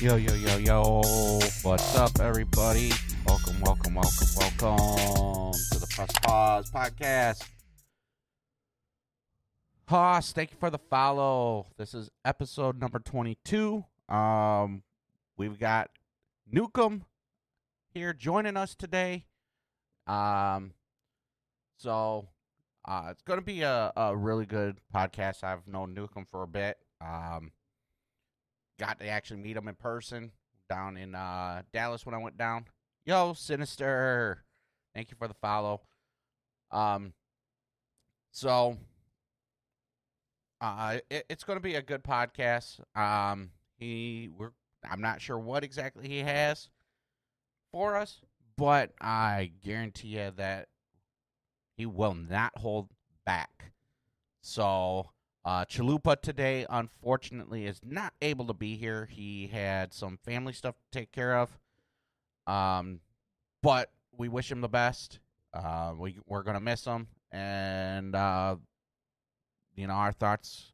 Yo, yo, yo, yo. What's up, everybody? Welcome, welcome, welcome, welcome to the Press Pause podcast. Haas, thank you for the follow. This is episode number 22. Um, we've got Nukem here joining us today. Um, so uh, it's going to be a, a really good podcast. I've known Nukem for a bit. Um, got to actually meet him in person down in uh, Dallas when I went down. Yo, Sinister. Thank you for the follow. Um, so uh, it, it's going to be a good podcast. Um, he we're I'm not sure what exactly he has for us, but I guarantee you that he will not hold back. So uh, Chalupa today, unfortunately, is not able to be here. He had some family stuff to take care of. Um, but we wish him the best. Uh, we we're gonna miss him, and uh, you know our thoughts,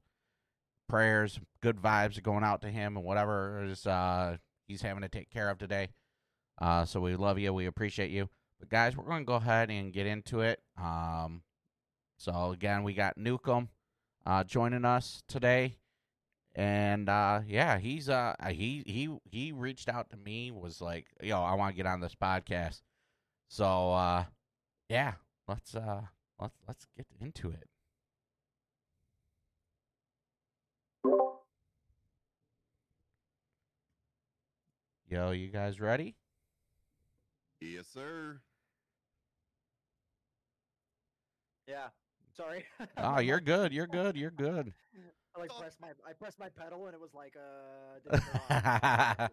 prayers, good vibes are going out to him, and whatever is uh, he's having to take care of today. Uh, so we love you, we appreciate you. But guys, we're to go ahead and get into it. Um, so again, we got Nukem uh, joining us today, and uh, yeah, he's uh he he he reached out to me was like, yo, I want to get on this podcast. So uh, yeah, let's uh let's let's get into it. Yo, you guys ready? Yes, sir. Yeah. Sorry. Oh, you're good. You're good. You're good. I like pressed my I pressed my pedal and it was like uh. didn't turn on. I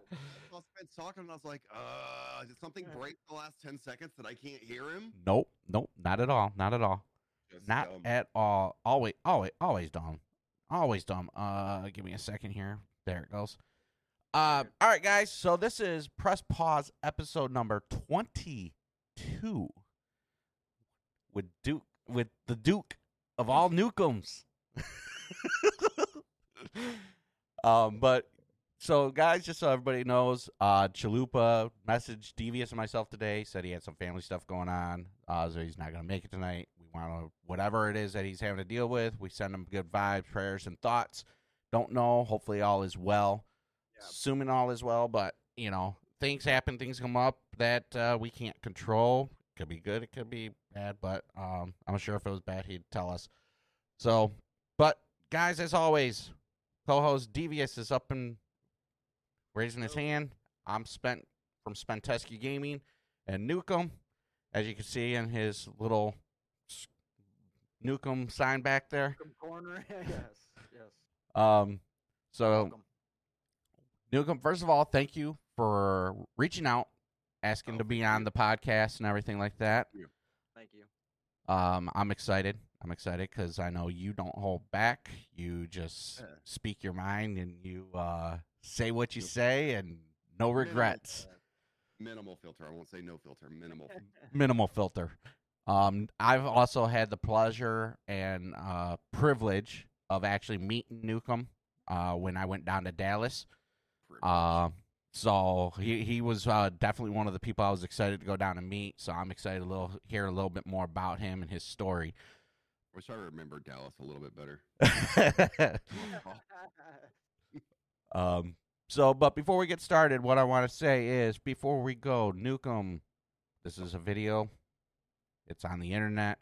was talking and I was like, uh, did something break the last 10 seconds that I can't hear him? Nope, nope, not at all. Not at all. Just Not dumb. at all. Always, always, always dumb. Always dumb. Uh, give me a second here. There it goes. Uh, all right, guys. So this is press pause episode number twenty-two with Duke, with the Duke of all Nukems. um, but so guys, just so everybody knows, uh, Chalupa messaged Devious and myself today. Said he had some family stuff going on, uh, so he's not gonna make it tonight. We want to whatever it is that he's having to deal with. We send him good vibes, prayers, and thoughts. Don't know. Hopefully, all is well. Yeah. Assuming all is well, but you know, things happen, things come up that uh, we can't control. Could be good, it could be bad, but um, I'm sure if it was bad, he'd tell us. So, but guys, as always, co-host Devious is up and raising his hand. I'm spent from Spentesky Gaming and Nukem, as you can see in his little Nukem sign back there. Corner. yes. Yes. Um, so Welcome. Nukem, first of all, thank you for reaching out, asking Oh, to be on the podcast and everything like that. You. Um, I'm excited. I'm excited because I know you don't hold back. You just Yeah. speak your mind and you uh, say what you say and no Minimal- regrets. Minimal filter. I won't say no filter. Minimal. Minimal filter. Um, I've also had the pleasure and uh, privilege of actually meeting Nukem uh, when I went down to Dallas. So he he was uh, definitely one of the people I was excited to go down and meet. So I'm excited to little hear a little bit more about him and his story. Wish I remember Dallas a little bit better. um. So, but before we get started, what I want to say is, before we go, Nukem, this is a video. It's on the internet.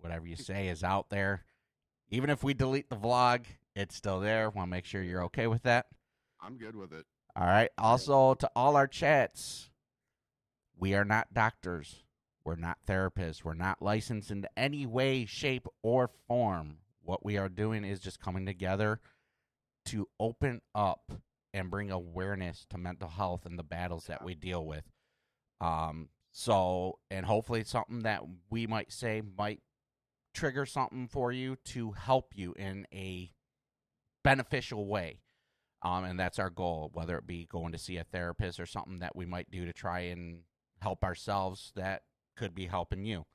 Whatever you say is out there. Even if we delete the vlog, it's still there. Want to make sure you're okay with that. I'm good with it. All right. Also, to all our chats, we are not doctors. We're not therapists. We're not licensed in any way, shape, or form. What we are doing is just coming together to open up and bring awareness to mental health and the battles that we deal with. Um, so, and hopefully, something that we might say might trigger something for you to help you in a beneficial way. Um, and that's our goal, whether it be going to see a therapist or something that we might do to try and help ourselves that could be helping you.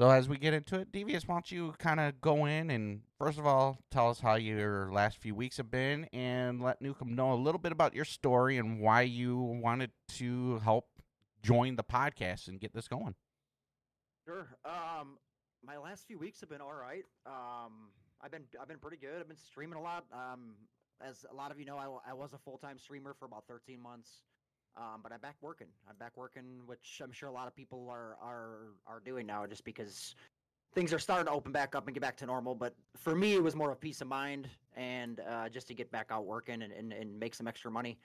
So as we get into it, Devious, why don't you kind of go in and first of all tell us how your last few weeks have been, and let Nukem know a little bit about your story and why you wanted to help join the podcast and get this going. Sure. Um, my last few weeks have been all right. Um, I've been I've been pretty good. I've been streaming a lot. Um, as a lot of you know, I, I was a full time streamer for about 13 months. Um, but I'm back working. I'm back working, which I'm sure a lot of people are are are doing now, just because things are starting to open back up and get back to normal. But for me, it was more of peace of mind and uh, just to get back out working and, and, and make some extra money.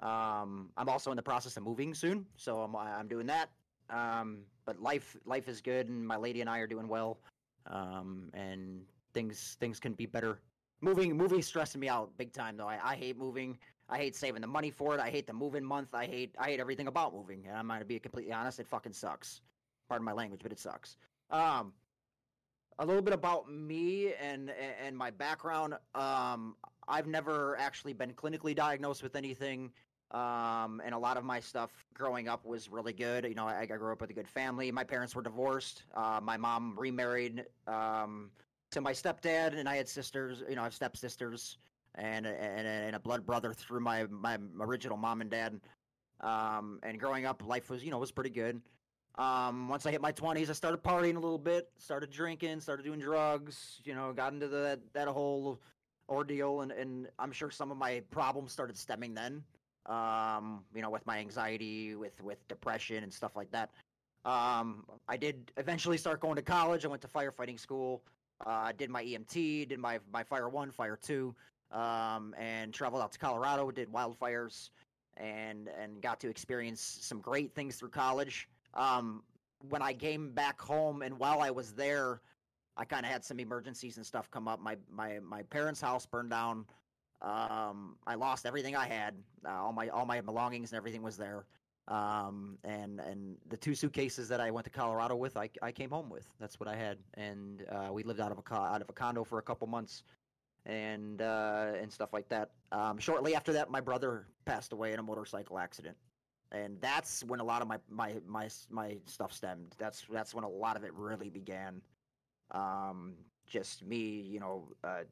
Um, I'm also in the process of moving soon, so I'm I'm doing that. Um, but life life is good, and my lady and I are doing well. Um, and things things can be better. Moving moving stressing me out big time though. I, I hate moving. I hate saving the money for it. I hate the moving month. I hate I hate everything about moving. And I'm gonna be completely honest. It fucking sucks. Pardon my language, but it sucks. Um, a little bit about me and and my background. Um, I've never actually been clinically diagnosed with anything. Um, and a lot of my stuff growing up was really good. You know, I, I grew up with a good family. My parents were divorced. Uh, my mom remarried um, to my stepdad, and I had sisters. You know, I have stepsisters and and and a blood brother through my my original mom and dad. Um, and growing up, life was you know was pretty good. Um, once I hit my twenties, I started partying a little bit, started drinking, started doing drugs. You know, got into the, that whole ordeal, and and I'm sure some of my problems started stemming then. Um, you know, with my anxiety, with with depression and stuff like that. Um, I did eventually start going to college. I went to firefighting school. Uh, did my EMT, did my my fire one, fire two, um, and traveled out to Colorado. Did wildfires, and and got to experience some great things through college. Um, when I came back home, and while I was there, I kind of had some emergencies and stuff come up. My my my parents' house burned down. Um, I lost everything I had. Uh, all my all my belongings and everything was there. Um, and and the two suitcases that I went to Colorado with, I, I came home with. That's what I had, and uh, we lived out of a co- out of a condo for a couple months, and uh, and stuff like that. Um, shortly after that, my brother passed away in a motorcycle accident, and that's when a lot of my my my my stuff stemmed. That's that's when a lot of it really began. Um, just me, you know, uh,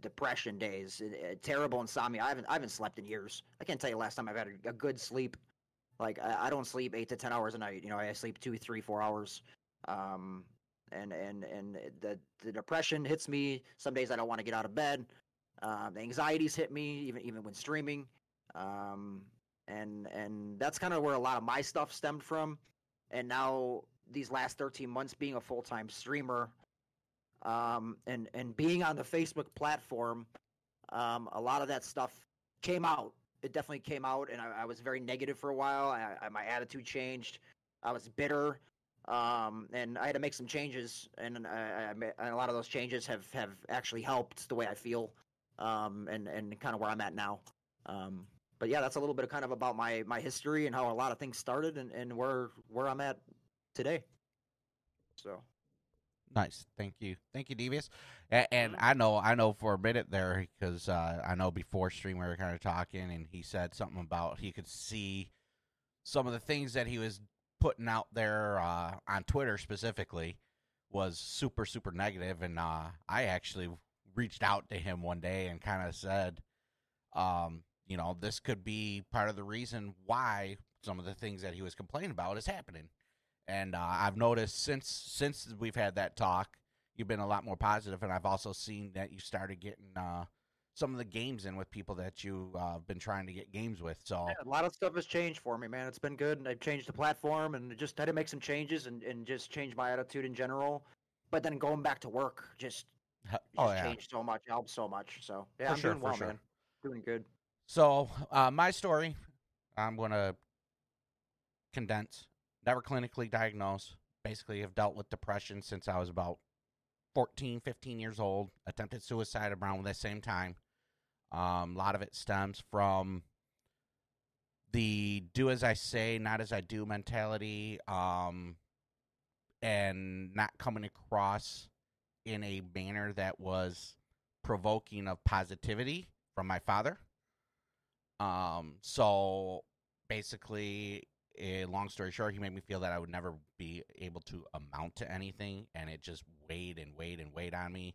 depression days, uh, terrible insomnia. I haven't I haven't slept in years. I can't tell you last time I've had a, a good sleep. Like I, I don't sleep eight to ten hours a night. You know, I sleep two, three, four hours. Um, and and and the the depression hits me. Some days I don't want to get out of bed. Um, the anxieties hit me even even when streaming. Um, and and that's kind of where a lot of my stuff stemmed from. And now these last 13 months being a full-time streamer um, and and being on the Facebook platform, um, a lot of that stuff came out. It definitely came out, and I, I was very negative for a while. I, I, my attitude changed. I was bitter, um, and I had to make some changes. And, and a lot of those changes have have actually helped the way I feel, um, and and kind of where I'm at now. Um, but yeah, that's a little bit of kind of about my my history and how a lot of things started, and, and where where I'm at today. So. Nice, thank you, thank you, Devious. And, and Mhm. I know, I know for a minute there because uh, I know before stream we were kind of talking, and he said something about he could see some of the things that he was putting out there uh, on Twitter specifically was super, super negative, and uh, I actually reached out to him one day and kind of said, um, you know, this could be part of the reason why some of the things that he was complaining about is happening. And uh, I've noticed since since we've had that talk, you've been a lot more positive, and I've also seen that you started getting uh, some of the games in with people that you've uh, been trying to get games with. So Yeah, a lot of stuff has changed for me, man. It's been good. and I've changed the platform and just had to make some changes and, and just change my attitude in general. But then going back to work just, just oh yeah. changed so much, helped so much. So yeah, For I'm sure, doing well, sure. man. Doing good. So uh, my story, I'm gonna condense. Never clinically diagnosed. Basically, have dealt with depression since I was about 14, 15 years old. Attempted suicide around the same time. Um, a lot of it stems from the do as I say, not as I do mentality, um, and not coming across in a manner that was provoking of positivity from my father. Um, so basically, eh, long story short, he made me feel that I would never be able to amount to anything, and it just weighed and weighed and weighed on me.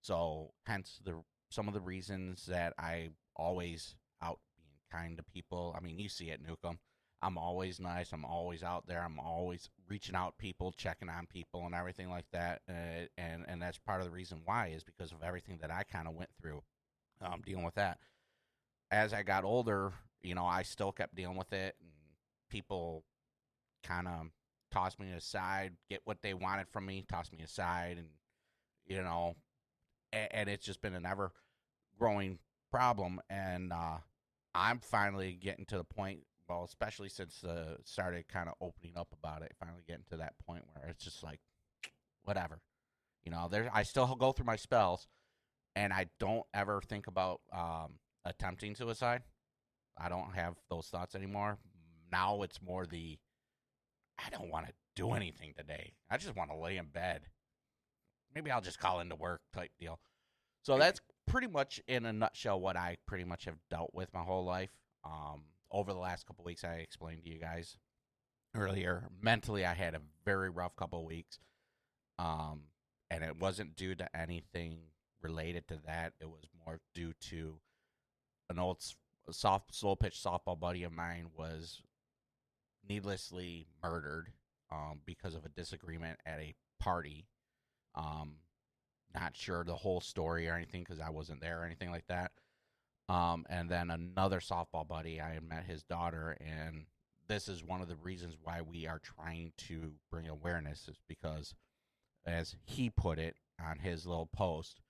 So, hence the some of the reasons that I always out being kind to people. I mean, you see it, Nukem. I'm always nice. I'm always out there. I'm always reaching out people, checking on people, and everything like that. Uh, and and that's part of the reason why is because of everything that I kind of went through, um, dealing with that. As I got older, you know, I still kept dealing with it, and people kind of tossed me aside, get what they wanted from me, tossed me aside, and you know, and, and it's just been an ever growing problem. And uh, I'm finally getting to the point well, especially since uh, started kind of opening up about it, finally getting to that point where it's just like, whatever, you know. There, I still go through my spells, and I don't ever think about um, attempting suicide. I don't have those thoughts anymore. Now it's more the, I don't want to do anything today. I just want to lay in bed. Maybe I'll just call into work type deal. So that's pretty much in a nutshell what I pretty much have dealt with my whole life. Um, over the last couple weeks, I explained to you guys earlier. Mentally, I had a very rough couple weeks, um, and it wasn't due to anything related to that. It was more due to an old soft slow pitch softball buddy of mine was needlessly murdered um, because of a disagreement at a party. Um, not sure the whole story or anything because I wasn't there or anything like that. Um, and then another softball buddy, I met his daughter, and this is one of the reasons why we are trying to bring awareness, is because, as he put it on his little post,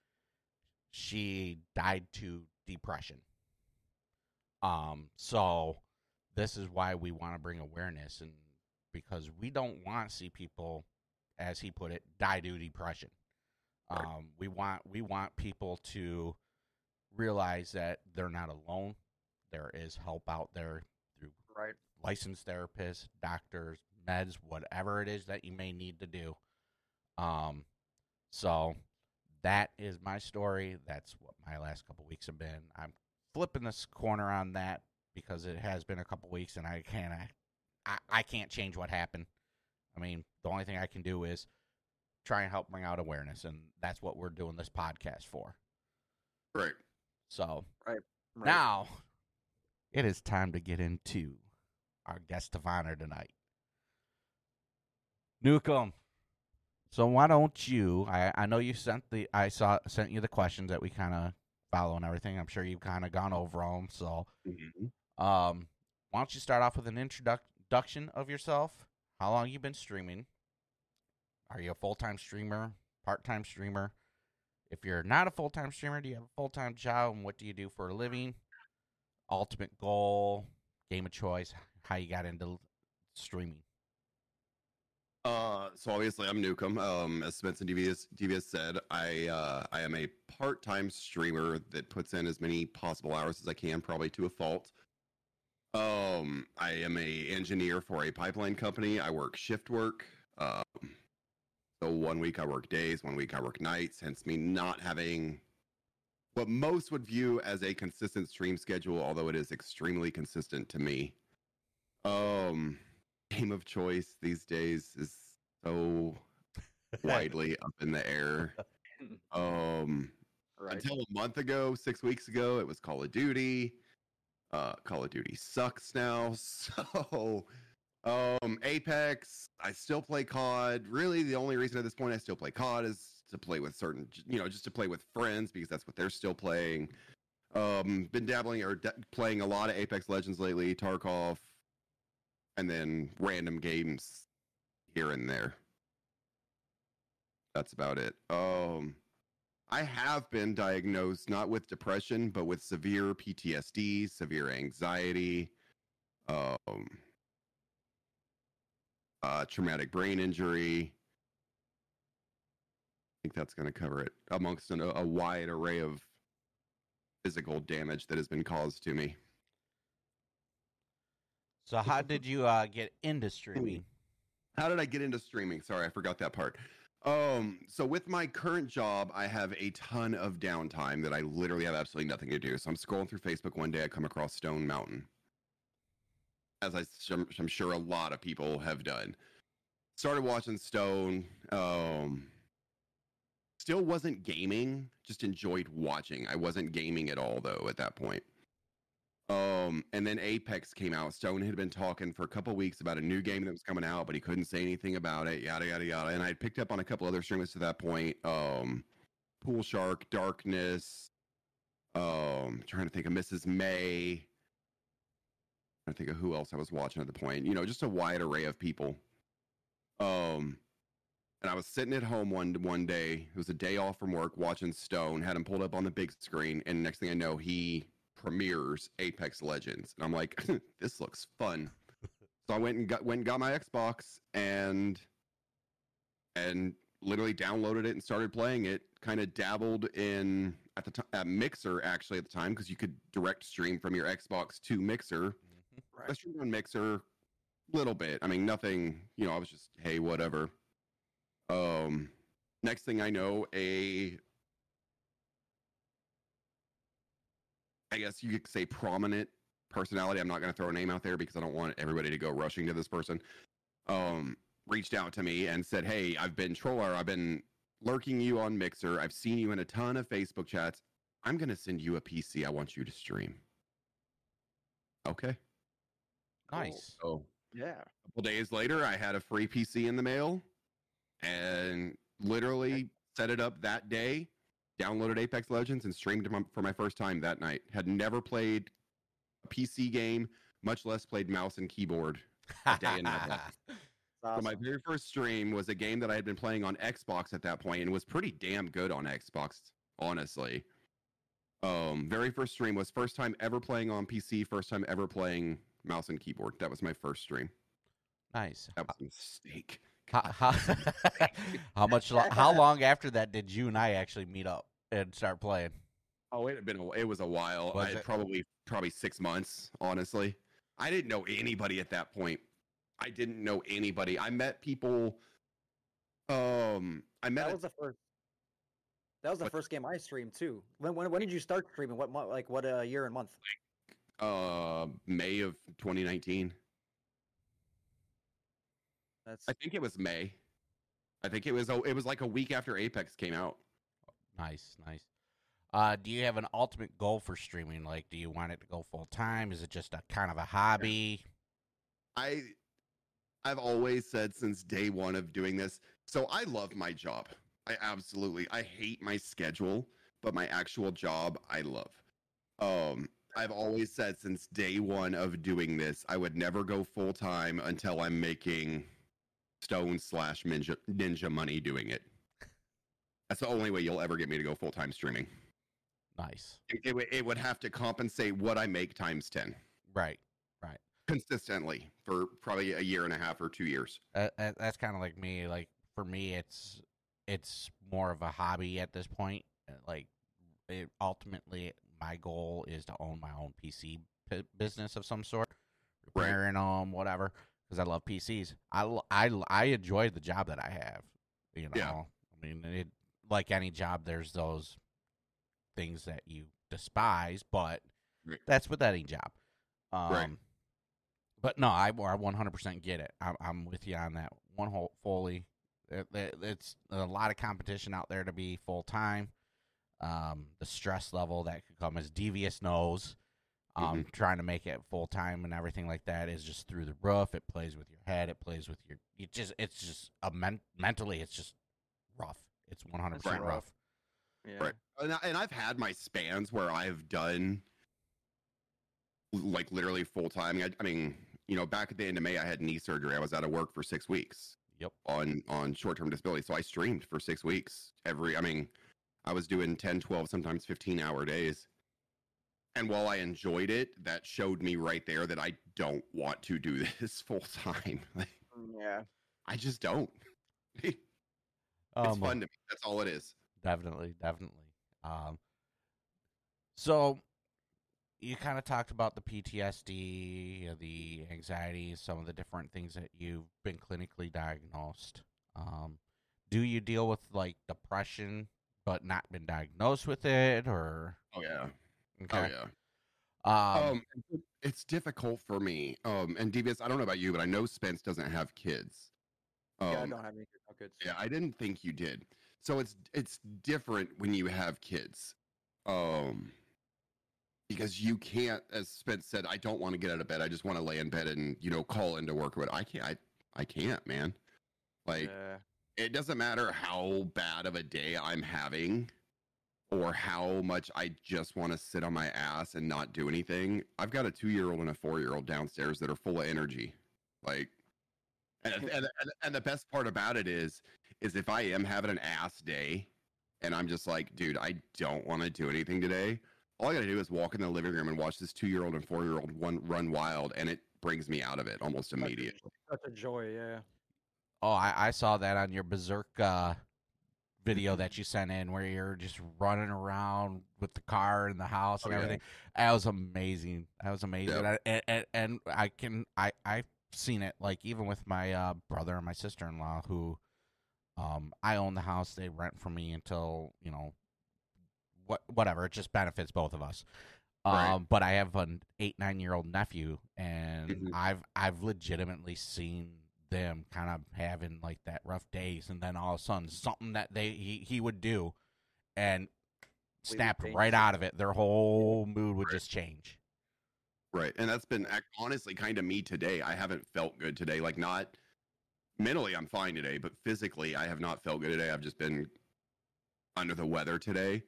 she died to depression. Um, so this is why we want to bring awareness, and because we don't want to see people, as he put it, die due to depression. Um, we want we want people to realize that they're not alone. There is help out there through right. licensed therapists, doctors, meds, whatever it is that you may need to do. Um, so that is my story. That's what my last couple weeks have been. I'm flipping this corner on that because it has been a couple weeks and I can't I, I can't change what happened. I mean, the only thing I can do is try and help bring out awareness and that's what we're doing this podcast for. Right. So Right. right. now it is time to get into our guest of honor tonight. Nukem. So why don't you I, I know you sent the I saw sent you the questions that we kind of follow and everything. I'm sure you've kind of gone over them. So Mhm. Um why don't you start off with an introduction of yourself? How long you been streaming? Are you a full-time streamer, part-time streamer? If you're not a full-time streamer, do you have a full-time job and what do you do for a living? Ultimate goal, game of choice, how you got into streaming. Uh, so obviously I'm Nukem. Um, as Spence and DVS, DVS said, I uh, I am a part-time streamer that puts in as many possible hours as I can, probably to a fault. Um, I am a engineer for a pipeline company. I work shift work. Um, so one week I work days, one week I work nights. Hence me not having what most would view as a consistent stream schedule, although it is extremely consistent to me. Um, game of choice these days is so widely up in the air. Um, right. until a month ago, six weeks ago, it was Call of Duty. Uh, Call of Duty sucks now. So, um, Apex, I still play COD. Really, the only reason at this point I still play COD is to play with certain, you know, just to play with friends because that's what they're still playing. Um, been dabbling or da- playing a lot of Apex Legends lately, Tarkov, and then random games here and there. That's about it. Um, I have been diagnosed not with depression, but with severe PTSD, severe anxiety, um, uh, traumatic brain injury. I think that's going to cover it amongst an, a wide array of physical damage that has been caused to me. So how did you uh, get into streaming? How did I get into streaming? Sorry, I forgot that part. Um, so with my current job, I have a ton of downtime that I literally have absolutely nothing to do. So I'm scrolling through Facebook one day, I come across Stone Mountain. as I, I'm sure a lot of people have done. Started watching Stone. Um, still wasn't gaming, just enjoyed watching. I wasn't gaming at all though at that point. Um, and then Apex came out. Stone had been talking for a couple weeks about a new game that was coming out, but he couldn't say anything about it. Yada yada yada. And I picked up on a couple other streamers to that point. Um, Pool Shark, Darkness. Um, trying to think of Mrs. May. I think of who else I was watching at the point. You know, just a wide array of people. Um, and I was sitting at home one one day. It was a day off from work, watching Stone. Had him pulled up on the big screen, and next thing I know, he premieres Apex Legends, and I'm like, this looks fun. so I went and got went and got my Xbox and and literally downloaded it and started playing it. Kind of dabbled in at the time at Mixer actually at the time because you could direct stream from your Xbox to Mixer. I Right. streamed on Mixer a little bit. I mean, nothing. You know, I was just hey, whatever. Um, next thing I know, a I guess you could say prominent personality. I'm not going to throw a name out there because I don't want everybody to go rushing to this person. Um, reached out to me and said, "Hey, I've been troller. I've been lurking you on Mixer. I've seen you in a ton of Facebook chats. I'm going to send you a PC. I want you to stream." Okay. Nice. So Yeah. a couple days later, I had a free PC in the mail and literally set it up that day, downloaded Apex Legends, and streamed my- for my first time that night. Had never played a PC game, much less played mouse and keyboard. a day in my life. It's So my very first stream was a game that I had been playing on Xbox at that point and was pretty damn good on Xbox, honestly. Um, very first stream was first time ever playing on PC, first time ever playing mouse and keyboard. That was my first stream. nice. That was a mistake. How, how, how much? How long after that did you and I actually meet up and start playing? Oh, it had been a, it was a while. Was I it? probably probably six months. Honestly, I didn't know anybody at that point. I didn't know anybody. I met people. Um, I met That a was the first. That was the What- first game I streamed too. When when, when did you start streaming? What month? Like what uh, year and month? Like, uh May of 2019. That's I think it was May. I think it was oh, it was like a week after Apex came out. Nice, nice. Uh, do you have an ultimate goal for streaming? Like, do you want it to go full time? Is it just a kind of a hobby? I I've always said since day one of doing this. So I love my job. I absolutely I hate my schedule, but my actual job I love. Um I've always said since day one of doing this, I would never go full time until I'm making stone slash ninja ninja money doing it. That's the only way you'll ever get me to go full time streaming. Nice. It, it, would- it would have to compensate what I make times 10 Right. Right. Consistently for probably a year and a half or two years. Uh, uh, that's kind of like me. Like for me, it's it's more of a hobby at this point. Uh, Like, it, ultimately, my goal is to own my own PC p- business of some sort, Right. repairing them, whatever. Because I love PCs. I I enjoy the job that I have. You know, Yeah. I mean, it like any job, there's those things that you despise, but Right. that's with any job. Um, Right. But no, I, I 100% get it. I'm, I'm with you on that one whole fully. It, it- it's a lot of competition out there to be full time. Um, the stress level that could come as devious knows. Um, trying to make it full time and everything like that is just through the roof. It plays with your head. It plays with your. It just. It's just a men- mentally. It's just rough. It's 100 percent rough. yeah. Right. And, I, and I've had my spans where I've done like literally full time. I, I mean, you know, back at the end of May, I had knee surgery. I was out of work for six weeks Yep. on on short term disability. So I streamed for six weeks every. I mean, I was doing 10, 12, sometimes 15 hour days. And while I enjoyed it, that showed me right there that I don't want to do this full time. Like, Mm, Yeah. I just don't. it's Um, fun to me. That's all it is. Definitely, definitely. Um, so you kind of talked about the PTSD, uh, the anxiety, some of the different things that you've been clinically diagnosed. Um, do you deal with like depression, but not been diagnosed with it, or Oh yeah. Okay? Oh yeah. Um, Um, it's difficult for me. Um, and DBS, I don't know about you, but I know Spence doesn't have kids. Um, yeah, I don't have any kids. yeah, I didn't think you did. So it's it's different when you have kids. Um, because you can't, as Spence said, I don't want to get out of bed. I just want to lay in bed and you know call into work. But I can't. I I can't, man. Like Yeah. it doesn't matter how bad of a day I'm having or how much I just want to sit on my ass and not do anything. I've got a two year old and a four year old downstairs that are full of energy. Like, and, and, and, and the best part about it is, is if I am having an ass day and I'm just like, dude, I don't want to do anything today. All I got to do is walk in the living room and watch this two year old and four year old one run wild, and it brings me out of it almost immediately. Such a joy. Yeah. oh, I, I saw that on your berserk uh, video that you sent in, where you're just running around with the car in the house and Oh, yeah. everything. That was amazing. That was amazing. Yep. I, and, and and I can I I've seen it like even with my uh, brother and my sister in law who, um, I own the house. They rent from me until you know, what whatever. It just benefits both of us. Right. Um, but I have an eight nine year old nephew, and Mhm. I've I've legitimately seen them kind of having like that rough days, and then all of a sudden something that they he, he would do, and snap right out of it. Their whole mood would just change. Right. And that's been honestly kind of me today. I haven't felt good today. Like, not mentally, I'm fine today, but physically, I have not felt good today. I've just been under the weather today.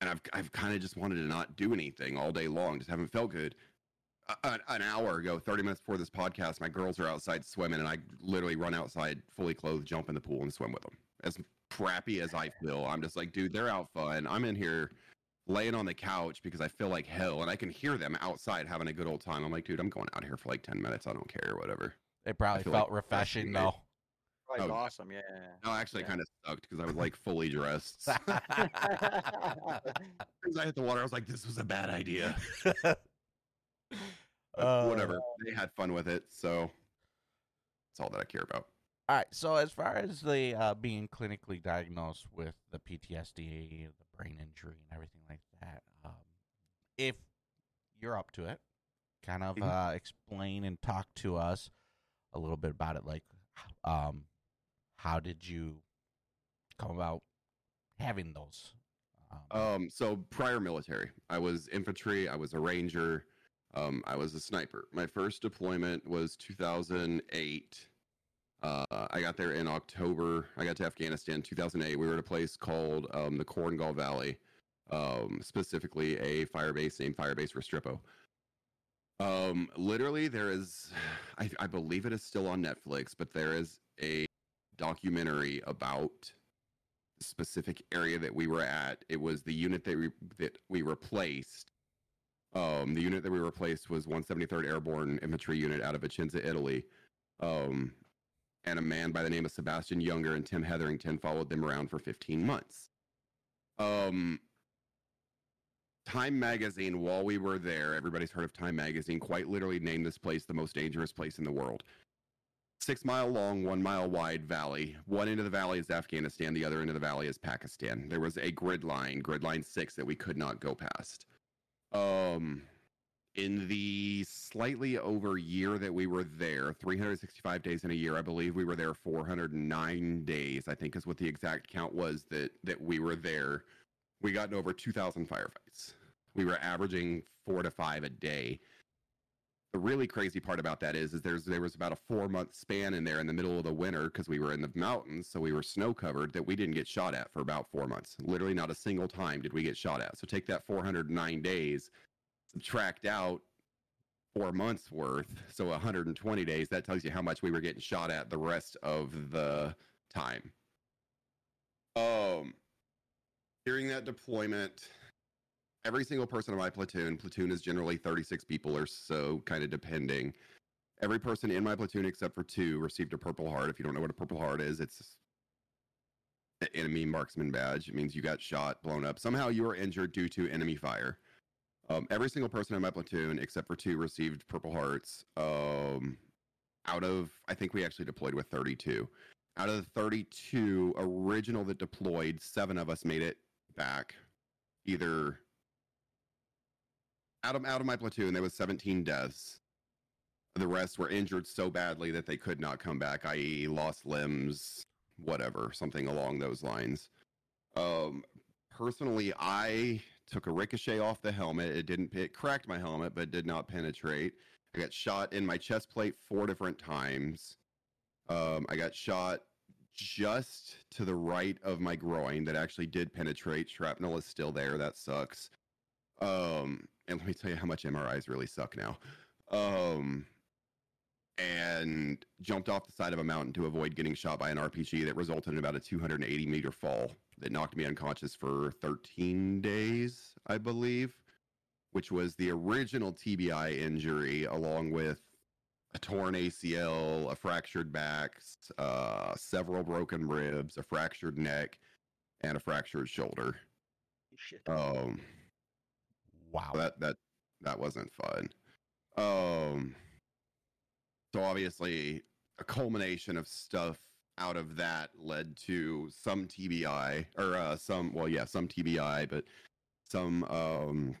And I've, I've kind of just wanted to not do anything all day long, just haven't felt good. A- An, an hour ago, 30 minutes before this podcast, my girls are outside swimming, and I literally run outside fully clothed, jump in the pool, and swim with them. As crappy as I feel, I'm just like, dude, they're out fun. I'm in here laying on the couch because I feel like hell and I can hear them outside having a good old time. I'm like, dude, I'm going out here for like 10 minutes. I don't care, or whatever. It probably felt like refreshing refreshing, though. Probably Oh, awesome. Yeah. No, actually, Yeah. kind of sucked because I was like fully dressed. As I hit the water, I was like, this was a bad idea. Uh, whatever. They had fun with it. So that's all that I care about. All right. So as far as the uh, being clinically diagnosed with the PTSD, the brain injury, and everything like that, um, if you're up to it, kind of Mhm. uh, explain and talk to us a little bit about it. Like, um, how did you come about having those? Um, Um, so prior military, I was infantry, I was a ranger, um, I was a sniper. My first deployment was 2008. Uh, I got there in October. I got to Afghanistan 2008. We were at a place called um, the Korengal Valley, um, specifically a fire base named Firebase Restrepo. Um, literally, there is, I, I believe it is still on Netflix, but there is a documentary about specific area that we were at. It was the unit that we that we replaced. Um, the unit that we replaced was 173rd Airborne Infantry Unit out of Vicenza, Italy. Um, and a man by the name of Sebastian Junger and Tim Hetherington followed them around for 15 months. Um, Time Magazine, while we were there, everybody's heard of Time Magazine, quite literally named this place the most dangerous place in the world six mile long, one mile wide valley. One end of the valley is Afghanistan, the other end of the valley is Pakistan. There was a grid line, grid line six, that we could not go past. Um, in the slightly over year that we were there, 365 days in a year, I believe we were there 409 days. I think is what the exact count was that that we were there. We got over 2,000 firefights. We were averaging four to five a day the really crazy part about that is, is there's there was about a four month span in there in the middle of the winter because we were in the mountains, so we were snow covered that we didn't get shot at for about four months. Literally, not a single time did we get shot at. So take that 409 days, subtract out four months worth, so 120 days. That tells you how much we were getting shot at the rest of the time. Um, during that deployment, every single person in my platoon platoon is generally 36 people or so kind of depending. Every person in my platoon except for two received a purple heart. If you don't know what a purple heart is it's an enemy marksman badge. It means you got shot blown up. Somehow you were injured due to enemy fire. Um, every single person in my platoon except for two received purple hearts um, out of i think we actually deployed with 32 out of the 32 original that deployed seven of us made it back either out of out of my platoon, there was 17 deaths. The rest were injured so badly that they could not come back, i.e., lost limbs, whatever, something along those lines. Um, personally, I took a ricochet off the helmet. It didn't it cracked my helmet, but did not penetrate. I got shot in my chest plate four different times. Um, I got shot just to the right of my groin that actually did penetrate. Shrapnel is still there. That sucks. Um, and let me tell you how much MRIs really suck now. Um, and jumped off the side of a mountain to avoid getting shot by an RPG that resulted in about a 280 meter fall that knocked me unconscious for 13 days, I believe, which was the original TBI injury, along with a torn ACL, a fractured back, uh, several broken ribs, a fractured neck, and a fractured shoulder. Shit. Um, Wow. that that that wasn't fun. Um, so obviously, a culmination of stuff out of that led to some TBI or uh, some well, yeah, some TBI, but some um,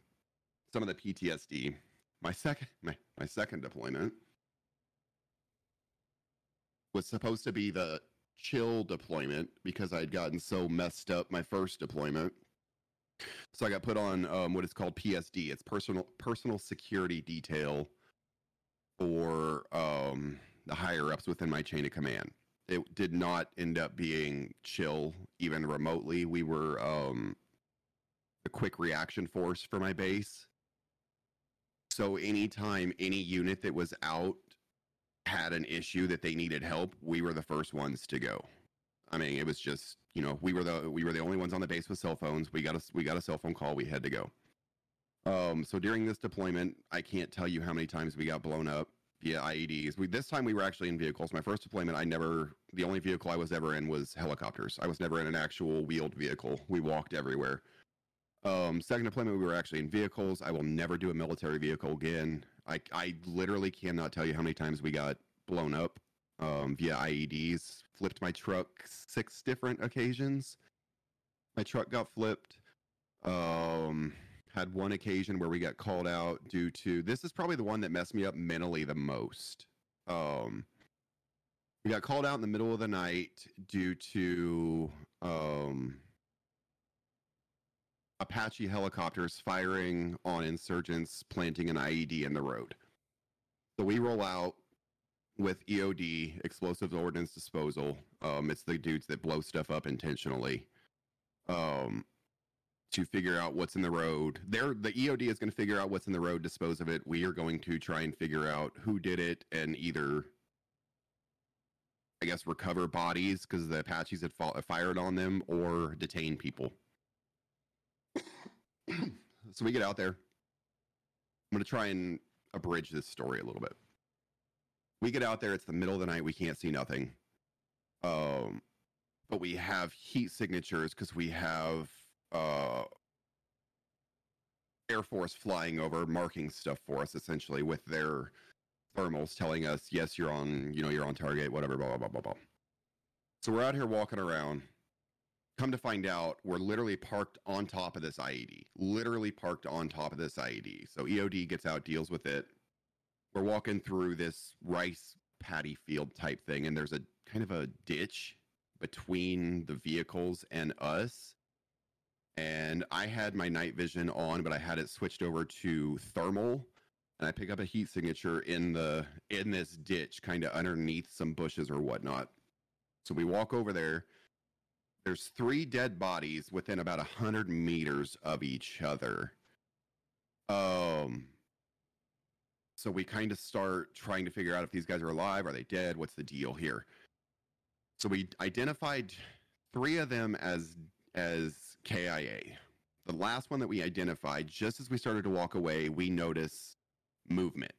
some of the PTSD. My second my, my second deployment was supposed to be the chill deployment because I'd gotten so messed up my first deployment. So I got put on um, what is called PSD. It's personal personal security detail for um, the higher ups within my chain of command. It did not end up being chill even remotely. We were um, a quick reaction force for my base. So anytime any unit that was out had an issue that they needed help, we were the first ones to go. I mean, it was just you know we were the we were the only ones on the base with cell phones. We got a we got a cell phone call. We had to go. Um, so during this deployment, I can't tell you how many times we got blown up via IEDs. We this time we were actually in vehicles. My first deployment, I never the only vehicle I was ever in was helicopters. I was never in an actual wheeled vehicle. We walked everywhere. Um, second deployment, we were actually in vehicles. I will never do a military vehicle again. I I literally cannot tell you how many times we got blown up um, via IEDs. Flipped my truck six different occasions. My truck got flipped. Um, had one occasion where we got called out due to this is probably the one that messed me up mentally the most. Um, we got called out in the middle of the night due to um, Apache helicopters firing on insurgents planting an IED in the road. So we roll out with EOD, explosive ordnance disposal. Um, it's the dudes that blow stuff up intentionally. Um, to figure out what's in the road. There, the EOD is going to figure out what's in the road, dispose of it. We are going to try and figure out who did it and either, I guess, recover bodies because the Apaches had fa- fired on them or detain people. so we get out there. I'm going to try and abridge this story a little bit. We get out there. It's the middle of the night. We can't see nothing. Um, but we have heat signatures because we have uh, Air Force flying over, marking stuff for us essentially with their thermals, telling us, yes, you're on, you know, you're on target, whatever, blah blah blah blah blah. So we're out here walking around. Come to find out, we're literally parked on top of this IED. Literally parked on top of this IED. So EOD gets out, deals with it. We're walking through this rice paddy field type thing, and there's a kind of a ditch between the vehicles and us and I had my night vision on, but I had it switched over to thermal, and I pick up a heat signature in the in this ditch, kind of underneath some bushes or whatnot. So we walk over there. There's three dead bodies within about a hundred meters of each other. Um. So we kind of start trying to figure out if these guys are alive. Are they dead? What's the deal here? So we identified three of them as as KIA. The last one that we identified, just as we started to walk away, we noticed movement.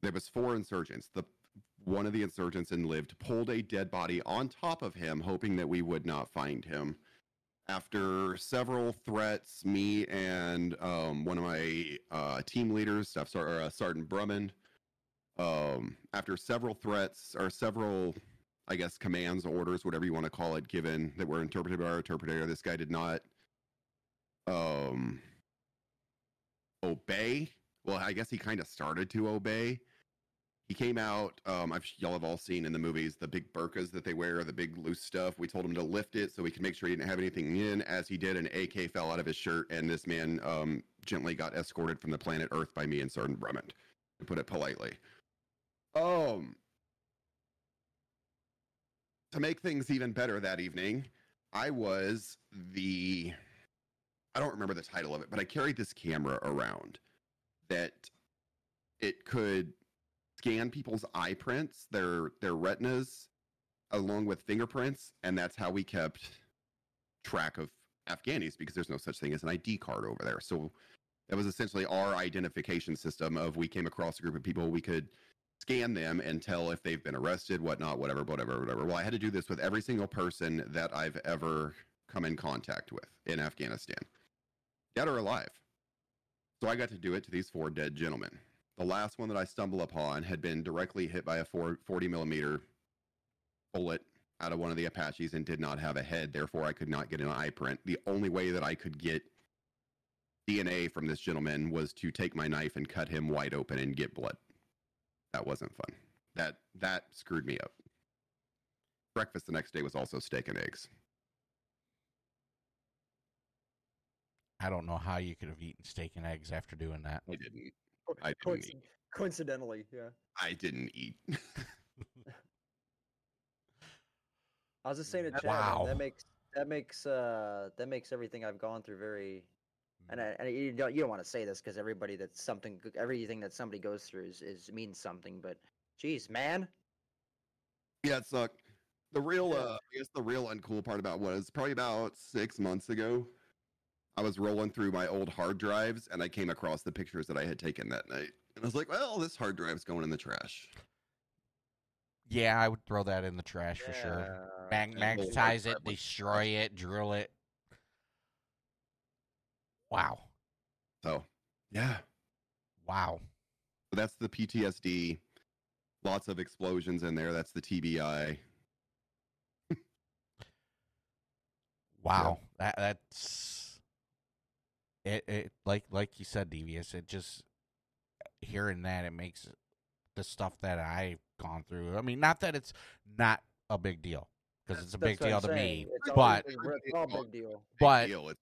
There was four insurgents. The one of the insurgents and lived pulled a dead body on top of him, hoping that we would not find him. After several threats, me and um, one of my uh, team leaders, Staff Sar- uh, Sergeant Brummond, um, after several threats or several I guess, commands, orders, whatever you want to call it, given that were interpreted by our interpreter. This guy did not um, obey. Well, I guess he kind of started to obey. He came out. Um, I've y'all have all seen in the movies the big burkas that they wear, the big loose stuff. We told him to lift it so we could make sure he didn't have anything in. As he did, an AK fell out of his shirt, and this man um, gently got escorted from the planet Earth by me and Sergeant Brummond, to put it politely. Um, to make things even better that evening, I was the I don't remember the title of it, but I carried this camera around that it could scan people's eye prints, their their retinas, along with fingerprints, and that's how we kept track of Afghanis because there's no such thing as an ID card over there. So that was essentially our identification system of we came across a group of people we could scan them and tell if they've been arrested, whatnot, whatever, whatever, whatever. Well, I had to do this with every single person that I've ever come in contact with in Afghanistan, dead or alive. So I got to do it to these four dead gentlemen. The last one that I stumbled upon had been directly hit by a 40 millimeter bullet out of one of the Apaches and did not have a head. Therefore, I could not get an eye print. The only way that I could get DNA from this gentleman was to take my knife and cut him wide open and get blood. That wasn't fun. That that screwed me up. Breakfast the next day was also steak and eggs. I don't know how you could have eaten steak and eggs after doing that. I didn't. I didn't coinci- eat. coincidentally, yeah. I didn't eat. I was just saying to Chad, Wow. that makes that makes uh that makes everything I've gone through very and I, and you don't you don't want to say this because everybody that's something everything that somebody goes through is, is means something, but geez, man, yeah, it sucked. The real, uh, I guess the real uncool part about was probably about six months ago. I was rolling through my old hard drives and I came across the pictures that I had taken that night. And I was like, well, this hard drive's going in the trash. Yeah, I would throw that in the trash for sure. Mag- and the whole magnetize it, destroy it, drill it. Wow. So, yeah. Wow. So that's the PTSD. Lots of explosions in there. That's the TBI. Wow. That that's it, it like like you said, Devious, it just hearing that it makes the stuff that I've gone through. I mean, not that it's not a big deal. Because it's a big what I'm deal to saying. me. It's But it's all big deal. Big But- deal. It's,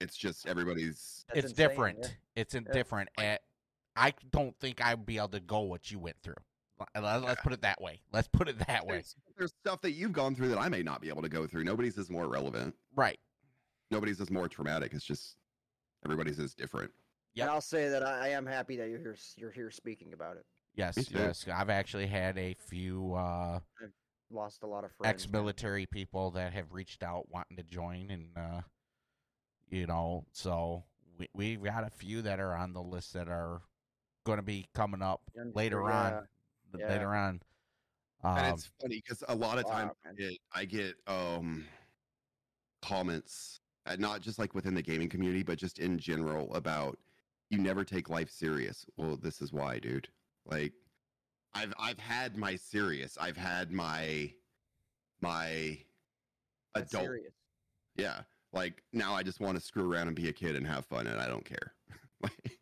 it's just everybody's. That's it's insane, different. yeah. It's in Yeah. different. And eh, I don't think I'd be able to go what you went through. Let- Let's Yeah. put it that way. Let's put it that way. There's, there's stuff that you've gone through that I may not be able to go through. Nobody's is more relevant. Right. Nobody's is more traumatic. It's just everybody's is different. Yeah, And I'll say that I, I am happy that you're here. You're here speaking about it. Yes, yes. I've actually had a few uh, Lost a lot of friends. ex-military people that have reached out wanting to join, and uh, you know, so we we've got a few that are on the list that are going to be coming up Young later people, on. yeah. Later on. Um, and it's funny because a lot of times Wow, I get, I get um comments, uh, not just like within the gaming community, but just in general about you never take life serious. Well, this is why, dude. Like, I've I've had my serious. I've had my my That's adult. serious. Yeah. Like now, I just want to screw around and be a kid and have fun, and I don't care. Like,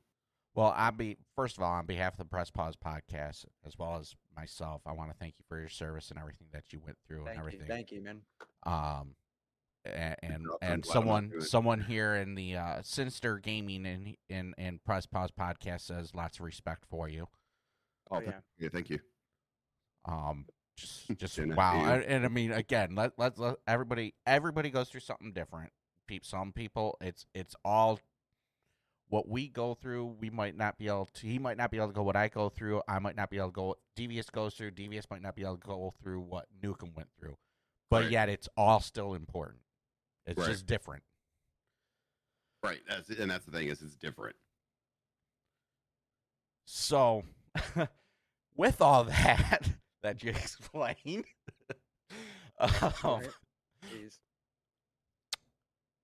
Well, I be first of all on behalf of the Press Pause podcast, as well as myself, I want to thank you for your service and everything that you went through and Thank you, everything. thank you, man. um and and, and glad I'm not someone someone here in the uh sinister gaming and in in press pause podcast says lots of respect for you oh, Oh, yeah. yeah, thank you. um just just And I wow and, and i mean again let, let let everybody everybody goes through something different Peop some people it's it's all what we go through we might not be able to he might not be able to go what i go through i might not be able to go what devious goes through devious might not be able to go through what nukem went through but Right. yet it's all still important it's Right. just different Right. That's and that's the thing is it's different. So, with all that that you explained, um, Right.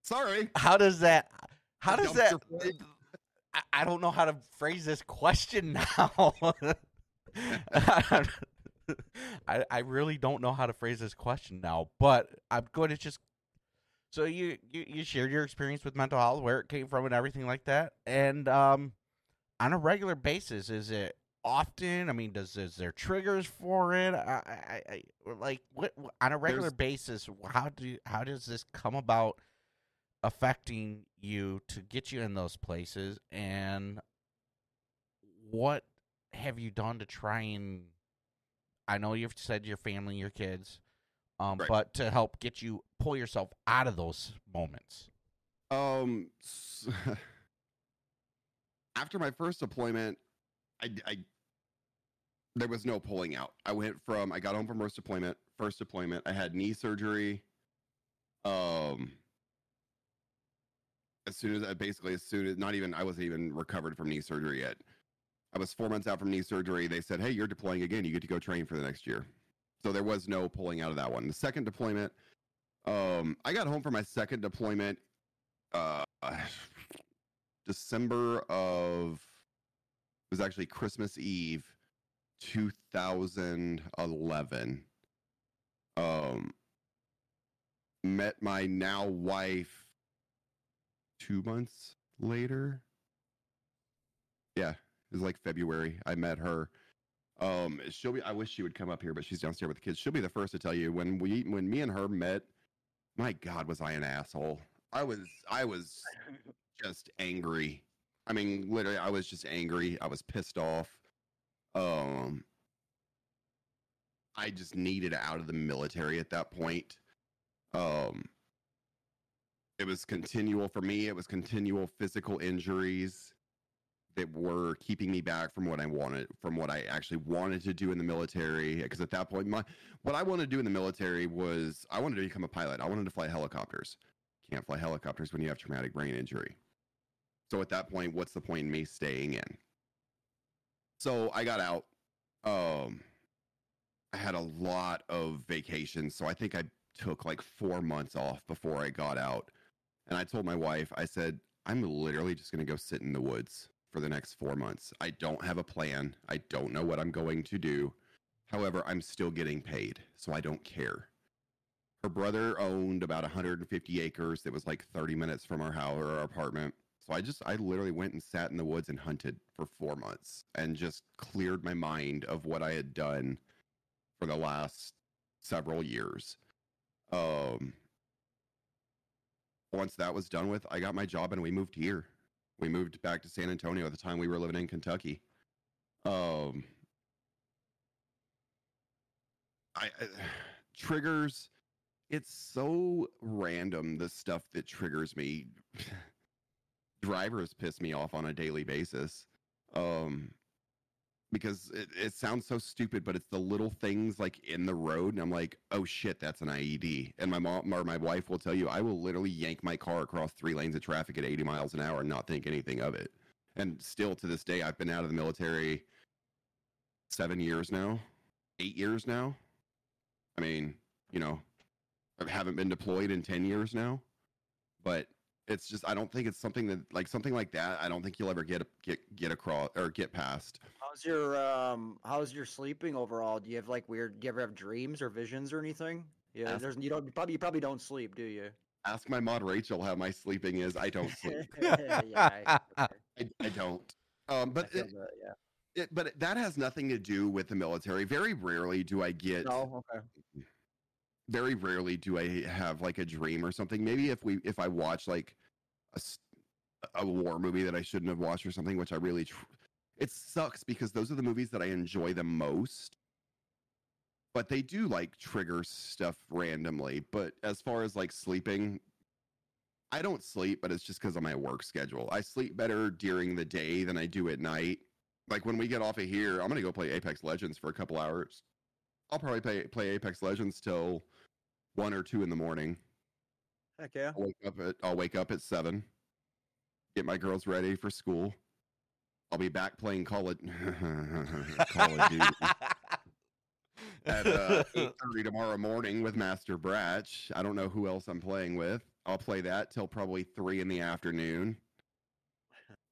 Sorry. how does that? How The does that? I, I don't know how to phrase this question now. I I really don't know how to phrase this question now, but I'm going to just So you, you you shared your experience with mental health, where it came from, and everything like that. And um, on a regular basis, is it often? I mean, does is there triggers for it? I, I, I like what on a regular There's- basis? How do how does this come about affecting you to get you in those places? And what have you done to try and? I know you've said your family, your kids, um, Right. but to help get you pull yourself out of those moments. Um, s- after my first deployment, I, I- there was no pulling out. I went from I got home from first deployment. First deployment, I had knee surgery. Um, as soon as I basically as soon as not even I wasn't even recovered from knee surgery yet. I was four months out from knee surgery. They said, "Hey, you're deploying again. You get to go train for the next year." So there was no pulling out of that one. The second deployment, um, I got home from my second deployment uh December of it was actually Christmas Eve 2011 um met my now wife 2 months later. Yeah it was like February. I met her um she'll be I wish she would come up here but she's downstairs with the kids she'll be the first to tell you when we when me and her met my god was I an asshole I was I was just angry. I mean, literally, I was just angry. I was pissed off. Um, I just needed out of the military at that point. Um, it was continual for me. It was continual physical injuries that were keeping me back from what I wanted, from what I actually wanted to do in the military. Because at that point, my what I wanted to do in the military was I wanted to become a pilot. I wanted to fly helicopters can't fly helicopters when you have traumatic brain injury. So at that point, what's the point in me staying in? So I got out. Um, I had a lot of vacations, so I think I took like four months off before I got out. And I told my wife, I said, I'm literally just going to go sit in the woods for the next four months. I don't have a plan. I don't know what I'm going to do. However, I'm still getting paid, so I don't care her brother owned about 150 acres that was like 30 minutes from our house or our apartment so i just i literally went and sat in the woods and hunted for four months and just cleared my mind of what i had done for the last several years um once that was done with i got my job and we moved here we moved back to san antonio at the time we were living in kentucky. Um I, I triggers it's so random the stuff that triggers me. Drivers piss me off on a daily basis. Um because it, it sounds so stupid but it's the little things like in the road and i'm like oh shit that's an ied and my mom or my wife will tell you i will literally yank my car across three lanes of traffic at 80 miles an hour and not think anything of it and still to this day i've been out of the military seven years now eight years now i mean you know I haven't been deployed in 10 years now. But it's just I don't think it's something that like something like that I don't think you'll ever get get get across or get past. How's your um? How's your sleeping overall? Do you have like weird? Do you ever have dreams or visions or anything? Yeah, Ask- there's you don't you probably you probably don't sleep, do you? Ask my mod Rachel how my sleeping is. I don't sleep. yeah, I. I, I don't. Um but it, that, yeah. it, but that has nothing to do with the military. Very rarely do I get No, okay. very rarely do I have like a dream or something. Maybe if we if I watch like a war movie that I shouldn't have watched or something, which I really tr- it sucks because those are the movies that I enjoy the most. But they do like trigger stuff randomly. But as far as like sleeping, I don't sleep, but it's just because of my work schedule. I sleep better during the day than I do at night. Like when we get off of here, I'm gonna go play Apex Legends for a couple hours. I'll probably play play Apex Legends till one or two in the morning. Heck yeah. I'll wake up at I'll wake up at seven. Get my girls ready for school. I'll be back playing Call of Call of Duty at uh, eight thirty tomorrow morning with Master Bratch. I don't know who else I'm playing with. I'll play that till probably three in the afternoon,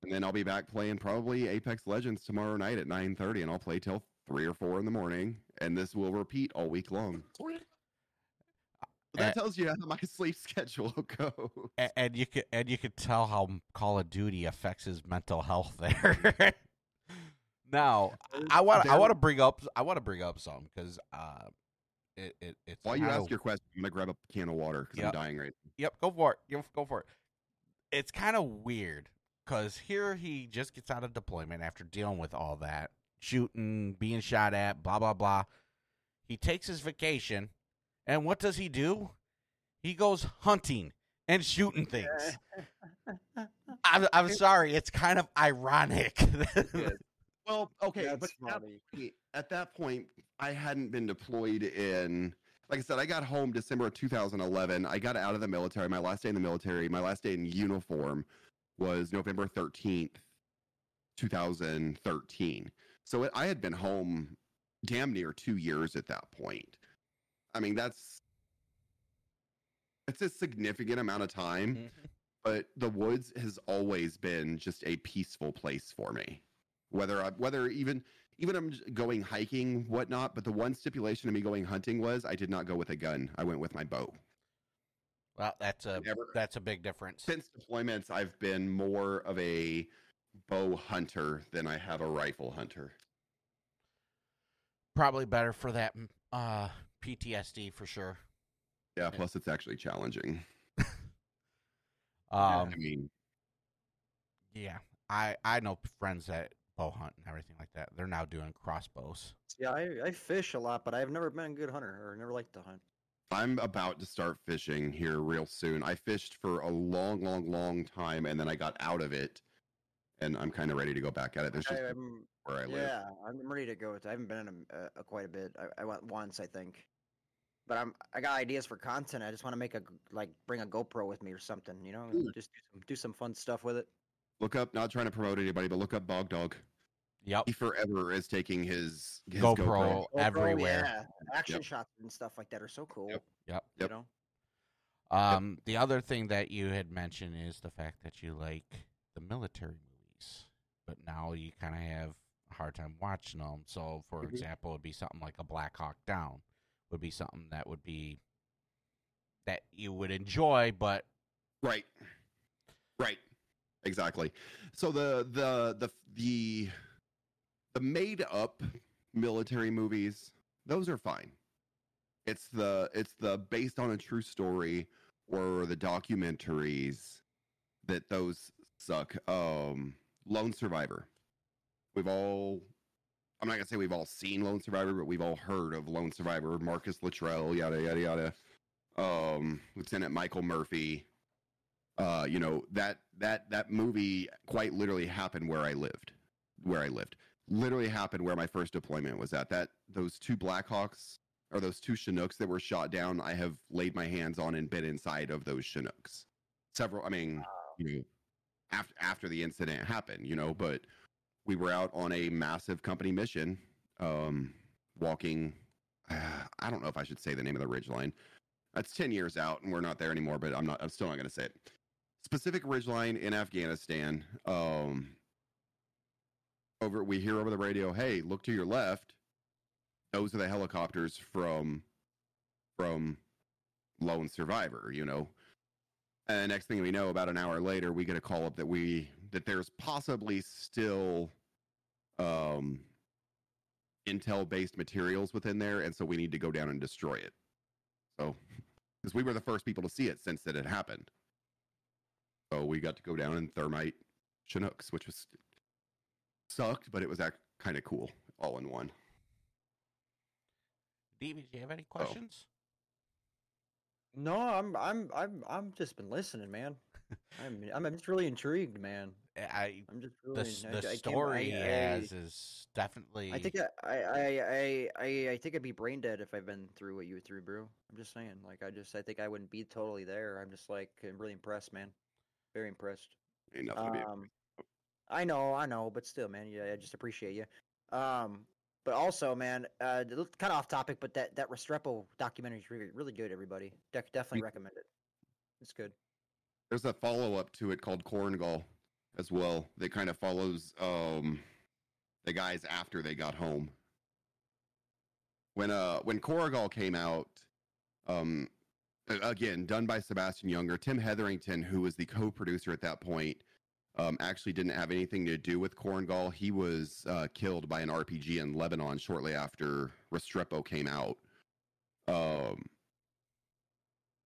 and then I'll be back playing probably Apex Legends tomorrow night at nine thirty, and I'll play till three or four in the morning, and this will repeat all week long. That tells you how my sleep schedule goes. and, and you could and you could tell how Call of Duty affects his mental health there. now, I want I want to bring up I want to bring up something because uh, it, it it's While you kinda- ask your question, I'm gonna grab a can of water because Yep. I'm dying right. Yep, go for it. Yep, go for it. It's kind of weird because here he just gets out of deployment after dealing with all that shooting, being shot at, blah blah blah. He takes his vacation, and what does he do? He goes hunting and shooting things. I'm, I'm sorry, it's kind of ironic. Well, okay, That's but at, point- at that point, I hadn't been deployed in. Like I said, I got home December of 2011. I got out of the military. My last day in the military, my last day in uniform, was November 13th, 2013. So it, I had been home damn near two years at that point. I mean, that's it's a significant amount of time but the woods has always been just a peaceful place for me. Whether I, whether even even I'm going hiking, whatnot. But the one stipulation of me going hunting was I did not go with a gun. I went with my bow. well, that's a Never that's a big difference. since deployments, I've been more of a bow hunter than I have a rifle hunter. Probably better for that uh, PTSD for sure. Yeah. Plus, it's actually challenging. Um, I mean, Yeah, I I know friends that bow hunt and everything like that. They're now doing crossbows. Yeah, I, I fish a lot, but I've never been a good hunter or never liked to hunt. I'm about to start fishing here real soon. I fished for a long, long, long time, and then I got out of it, and I'm kind of ready to go back at it. There's just I, am where I live. yeah, I'm ready to go. I haven't been in 'em, uh, uh, quite a bit. I, I went once, I think. But I'm I got ideas for content. I just want to make a like bring a GoPro with me or something. You know, Ooh. just do some, do some fun stuff with it. Look up, not trying to promote anybody, but look up Bog Dog. Yep. He forever is taking his, his GoPro. GoPro. GoPro, everywhere. yeah. Action Yep. shots and stuff like that are so cool. Yep. Yep. You Yep. know. Um, the other thing that you had mentioned is the fact that you like the military movies, but now you kind of have a hard time watching them. So, for Mhm. example, it'd be something like a Black Hawk Down would be something that would be that you would enjoy, but Right. Right. Exactly. So the the the the the made up military movies, those are fine. It's the it's the based on a true story or the documentaries that those suck. Um Lone Survivor. We've all I'm not gonna say we've all seen Lone Survivor, but we've all heard of Lone Survivor, Marcus Luttrell, yada yada yada. Um Lieutenant Michael Murphy, uh, you know that that that movie quite literally happened where I lived, where I lived. Literally happened where my first deployment was at. That those two Blackhawks or those two Chinooks that were shot down, I have laid my hands on and been inside of those Chinooks. Several, I mean, you know, after after the incident happened, you know, but we were out on a massive company mission, um, walking. I don't know if I should say the name of the ridge line. That's ten years out, and we're not there anymore. But I'm not. I'm still not going to say it. Specific ridgeline in Afghanistan. Um, over, we hear over the radio, "Hey, look to your left. Those are the helicopters from from Lone Survivor." You know. And next thing we know, about an hour later, we get a call up that we that there's possibly still um, intel based materials within there, and so we need to go down and destroy it. So, because we were the first people to see it since it had happened. So we got to go down and thermite Chinooks, which was sucked, but it was kind of cool all in one. Davey, do you have any Oh. questions? No, I'm I'm I'm I'm just been listening, man. I'm I'm just really intrigued, man. I I'm just the really s- I- the I story he I- I- has is definitely. I think I, I, I, I, I think I'd be brain dead if I've been through what you went through, bro. I'm just saying, like, I just, I think I wouldn't be totally there. I'm just like, I'm really impressed, man. Very impressed. Ain't nothing to be- Um, I know, I know, but still, man, yeah, I just appreciate you. Um, but also, man, uh, kind of off topic, but that that Restrepo documentary is really, really good. Everybody, De- definitely Mm. recommend it. It's good. There's a follow up to it called Korengal as well that kind of follows um, the guys after they got home. When uh when Korengal came out, um, again done by Sebastian Junger. Tim Hetherington, who was the co-producer at that point, um, actually didn't have anything to do with Korengal. He was uh, killed by an RPG in Lebanon shortly after Restrepo came out. Um,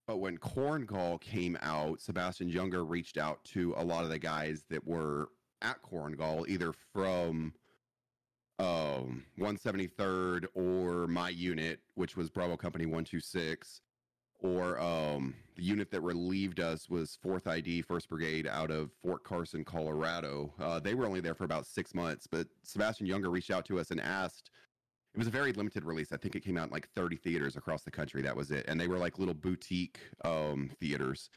but when Korengal came out, Sebastian Junger reached out to a lot of the guys that were at Korengal, either from um 173rd or my unit, which was Bravo Company 126, or um the unit that relieved us was 4th ID 1st Brigade out of Fort Carson, Colorado. Uh, they were only there for about six months, but Sebastian Junger reached out to us and asked. It was a very limited release. I think it came out in like 30 theaters across the country. That was it, and they were like little boutique um, theaters.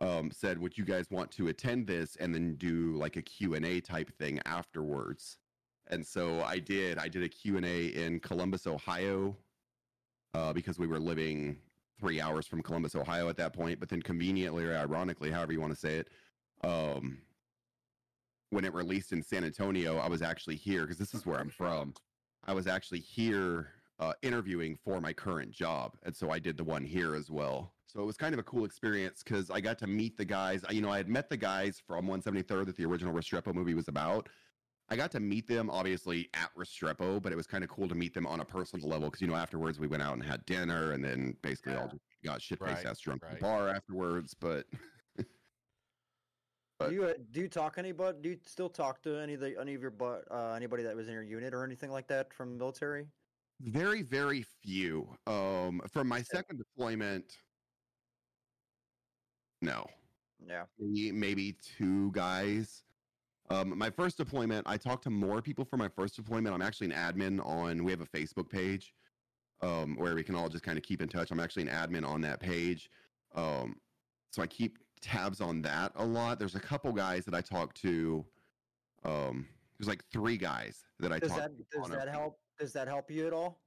Um, said, "Would you guys want to attend this and then do like a Q and A type thing afterwards?" And so I did. I did a Q and A in Columbus, Ohio, uh, because we were living three hours from Columbus, Ohio at that point. But then conveniently or ironically, however you want to say it, um, when it released in San Antonio, I was actually here because this is where I'm from. I was actually here uh, interviewing for my current job, and so I did the one here as well. So it was kind of a cool experience because I got to meet the guys. You know, I had met the guys from 173rd that the original Restrepo movie was about. I got to meet them obviously at Restrepo, but it was kind of cool to meet them on a personal level because you know afterwards we went out and had dinner and then basically all Yeah. just got shit Right, faced ass drunk at right. the bar afterwards. But- Do you uh, do you talk anybody? Do you still talk to any of the any of your but uh, anybody that was in your unit or anything like that from the military? very very few. Um, from my second deployment, no. Yeah. maybe, maybe two guys. Um, my first deployment, I talked to more people for my first deployment. I'm actually an admin on. We have a Facebook page um, where we can all just kind of keep in touch. I'm actually an admin on that page, um, so I keep tabs on that a lot. There's a couple guys that I talk to. Um, there's like three guys that I Does talk. that to does a- that help? Does that help you at all?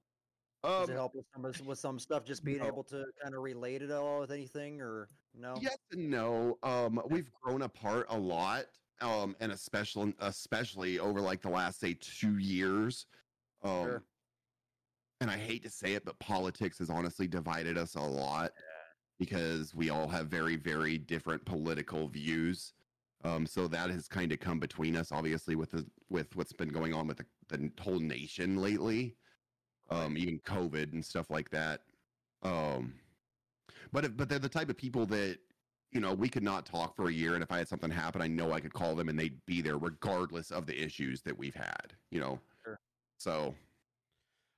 Does it Um, help with some with some stuff? Just being no. able to kind of relate it all with anything, or no? Yes and no. Um, we've grown apart a lot, um, and especially especially over like the last say two years. Um, Sure. and I hate to say it, but politics has honestly divided us a lot because we all have very very different political views. Um, so that has kind of come between us, obviously, with the with what's been going on with the, the whole nation lately, um, even COVID and stuff like that. Um, but if, but they're the type of people that you know we could not talk for a year, and if I had something happen, I know I could call them and they'd be there regardless of the issues that we've had. You know, Sure. so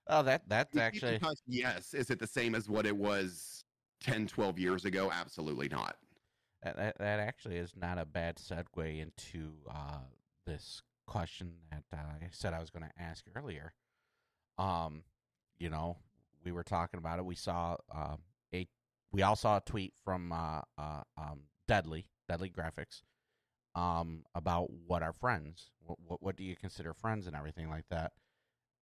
Oh, that that's we keep in actually yes. Is it the same as what it was 10, 12 years ago? Absolutely not. that, that, that actually is not a bad segue into uh, this question that uh, I said I was going to ask earlier. Um, you know, we were talking about it. We saw uh, a we all saw a tweet from uh, uh, um, Deadly Deadly Graphics um, about what are friends. What, what what do you consider friends and everything like that.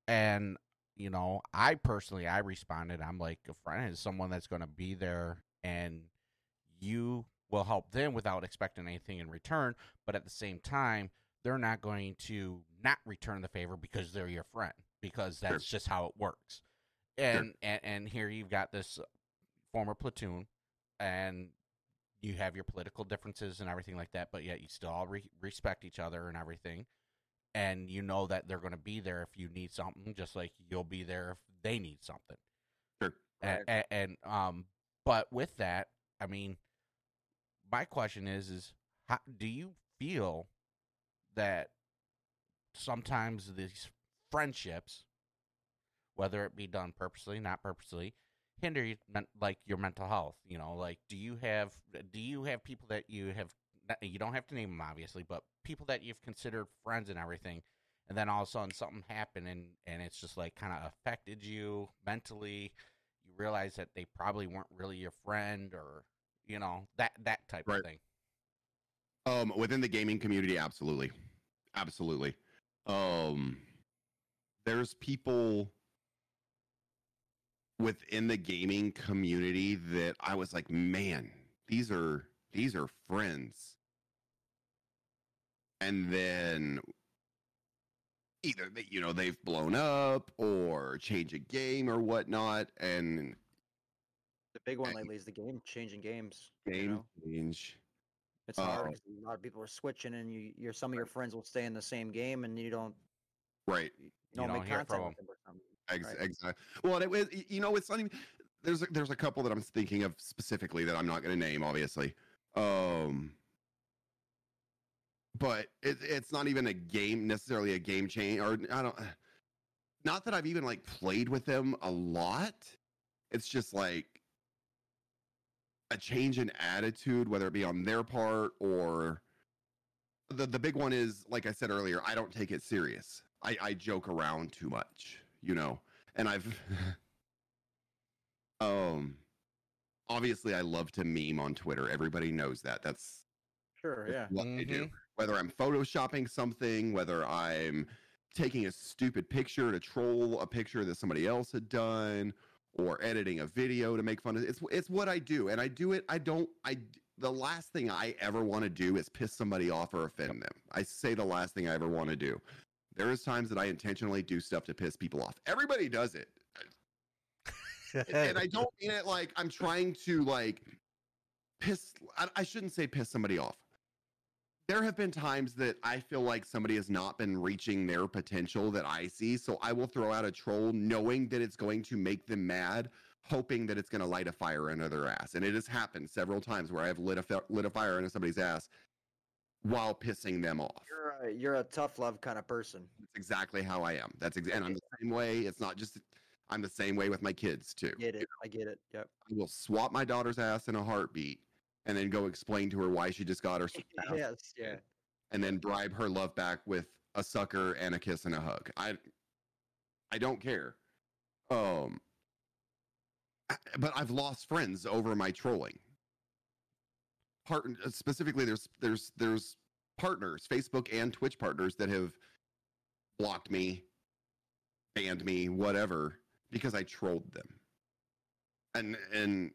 And you know, I personally I responded. I'm like a friend is someone that's going to be there and you will help them without expecting anything in return, but at the same time, they're not going to not return the favor because they're your friend because Sure. that's just how it works. And, and and here you've got this former platoon and you have your political differences and everything like that, but yet you still all re- respect each other and everything. And you know that they're going to be there if you need something, just like you'll be there if they need something. Sure. And, and, and um, but with that, I mean, my question is, is how do you feel that sometimes these friendships, whether it be done purposely, not purposely, hinder you, like your mental health? You know, like do you have do you have people that you have you don't have to name them obviously, but people that you've considered friends and everything, and then all of a sudden something happened and and it's just like kind of affected you mentally. You realize that they probably weren't really your friend, or you know that that type Right. of thing. Um, within the gaming community, absolutely, absolutely. Um, there's people within the gaming community that I was like, man, these are these are friends. And then either they, you know they've blown up or change a game or whatnot, and the big one and- lately is the game changing games. you Game know? change. It's hard Oh. 'cause a lot of people are switching, and you, your some of your friends will stay in the same game, and you don't Right. you don't, don't make contact with them or something. Ex- Right. Exactly. Well, and it, was- you know, it's not even. There's a, there's a couple that I'm thinking of specifically that I'm not going to name, obviously. Um, but it, it's not even a game necessarily a game change, or I don't. Not that I've even like played with them a lot. It's just like a change in attitude, whether it be on their part or the the big one is like I said earlier, I don't take it serious. I, I joke around too much, you know. And I've um obviously I love to meme on Twitter. Everybody knows that. That's Sure, yeah. what I do. Whether I'm photoshopping something, whether I'm taking a stupid picture to troll a picture that somebody else had done, or editing a video to make fun of it's it's what I do. And I do it, I don't I the last thing I ever want to do is piss somebody off or offend them. I say the last thing I ever want to do. There is times that I intentionally do stuff to piss people off. Everybody does it. And- and I don't mean it like I'm trying to like piss. I, I shouldn't say piss somebody off. There have been times that I feel like somebody has not been reaching their potential that I see, so I will throw out a troll knowing that it's going to make them mad, hoping that it's going to light a fire under their ass. And it has happened several times where I've lit a fi- lit a fire under somebody's ass while pissing them off. You're a, you're a tough love kind of person. That's exactly how I am. That's ex- and I'm the same way. It's not just I'm the same way with my kids too. Get it? I get it. Yep. I will swap my daughter's ass in a heartbeat and then go explain to her why she just got her yes. Yeah. and then bribe her love back with a sucker and a kiss and a hug. I I don't care. Um I- but I've lost friends over my trolling. Part specifically there's there's there's partners, Facebook and Twitch partners that have blocked me, banned me, whatever, because I trolled them. And and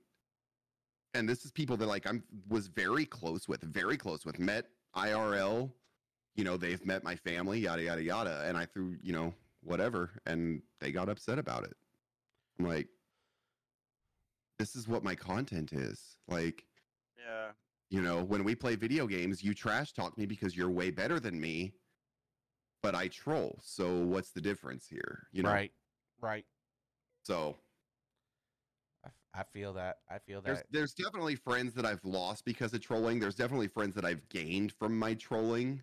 and this is people that like I'm was very close with, very close with, met IRL. You know, they've met my family, yada yada yada, and I threw, you know, whatever, and they got upset about it. I'm like, this is what my content is. Like, Yeah. you know, when we play video games, you trash talk me because you're way better than me, but I troll. So what's the difference here? You know, right, right. so I, I feel that. I feel that. there's definitely friends that I've lost because of trolling. There's definitely friends that I've gained from my trolling.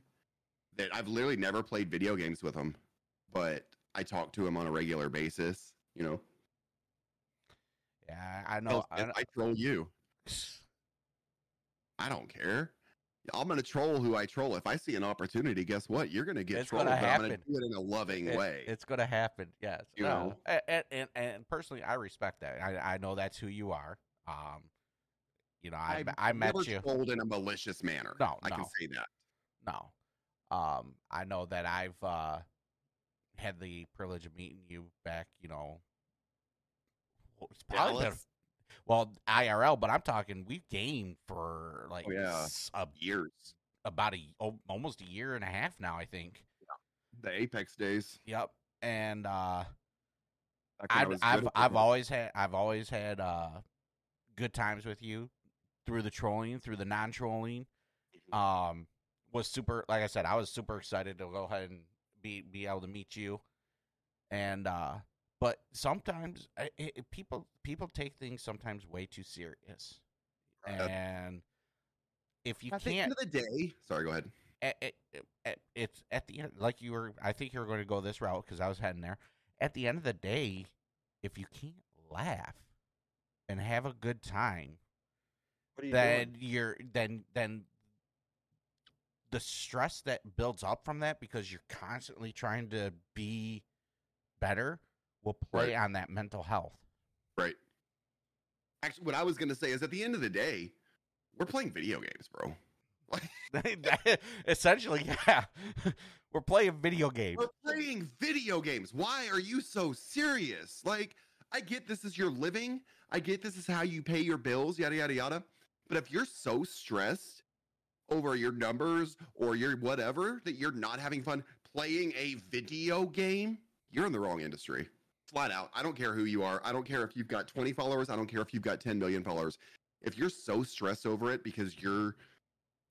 That I've literally never played video games with them, but I talk to them on a regular basis. You know, Yeah, I know. Hell, I, I troll you. I don't care. I'm gonna troll who I troll. If I see an opportunity, guess what? You're gonna get It's trolled. gonna but I'm gonna happen. do it in a loving It- way. It's going to happen. Yes. You no. know? And, and and personally, I respect that. I I know that's who you are. Um, you know, I I've I met never you. trolled in a malicious manner. No, I can say that. No. Um, I know that I've uh had the privilege of meeting you back. You know, it's probably been-? Well IRL, but I'm talking we've gamed for like Oh, yeah. a, Years. about a almost a year and a half now. I think. The Apex days. Yep. And uh I've I've I've always had I've always had uh good times with you through the trolling, through the non-trolling. Mm-hmm. Um was super like I said, I was super excited to go ahead and be be able to meet you. And uh but sometimes I- i i- people people take things sometimes way too serious. And if you At can't end of the day, sorry, go ahead. it's at the end like you were i think you were going to go this route because i was heading there at the end of the day if you can't laugh and have a good time you then doing? you're then then the stress that builds up from that because you're constantly trying to be better will play Right. on that mental health Right. Actually, what I was gonna say is, at the end of the day, we're playing video games, bro. essentially yeah we're playing video games We're playing video games. Why are you so serious? Like, I get this is your living. I get this is how you pay your bills, yada, yada, yada. But if you're so stressed over your numbers or your whatever that you're not having fun playing a video game, you're in the wrong industry. Flat out. I don't care who you are. I don't care if you've got 20 followers. I don't care if you've got 10 million followers. If you're so stressed over it because you're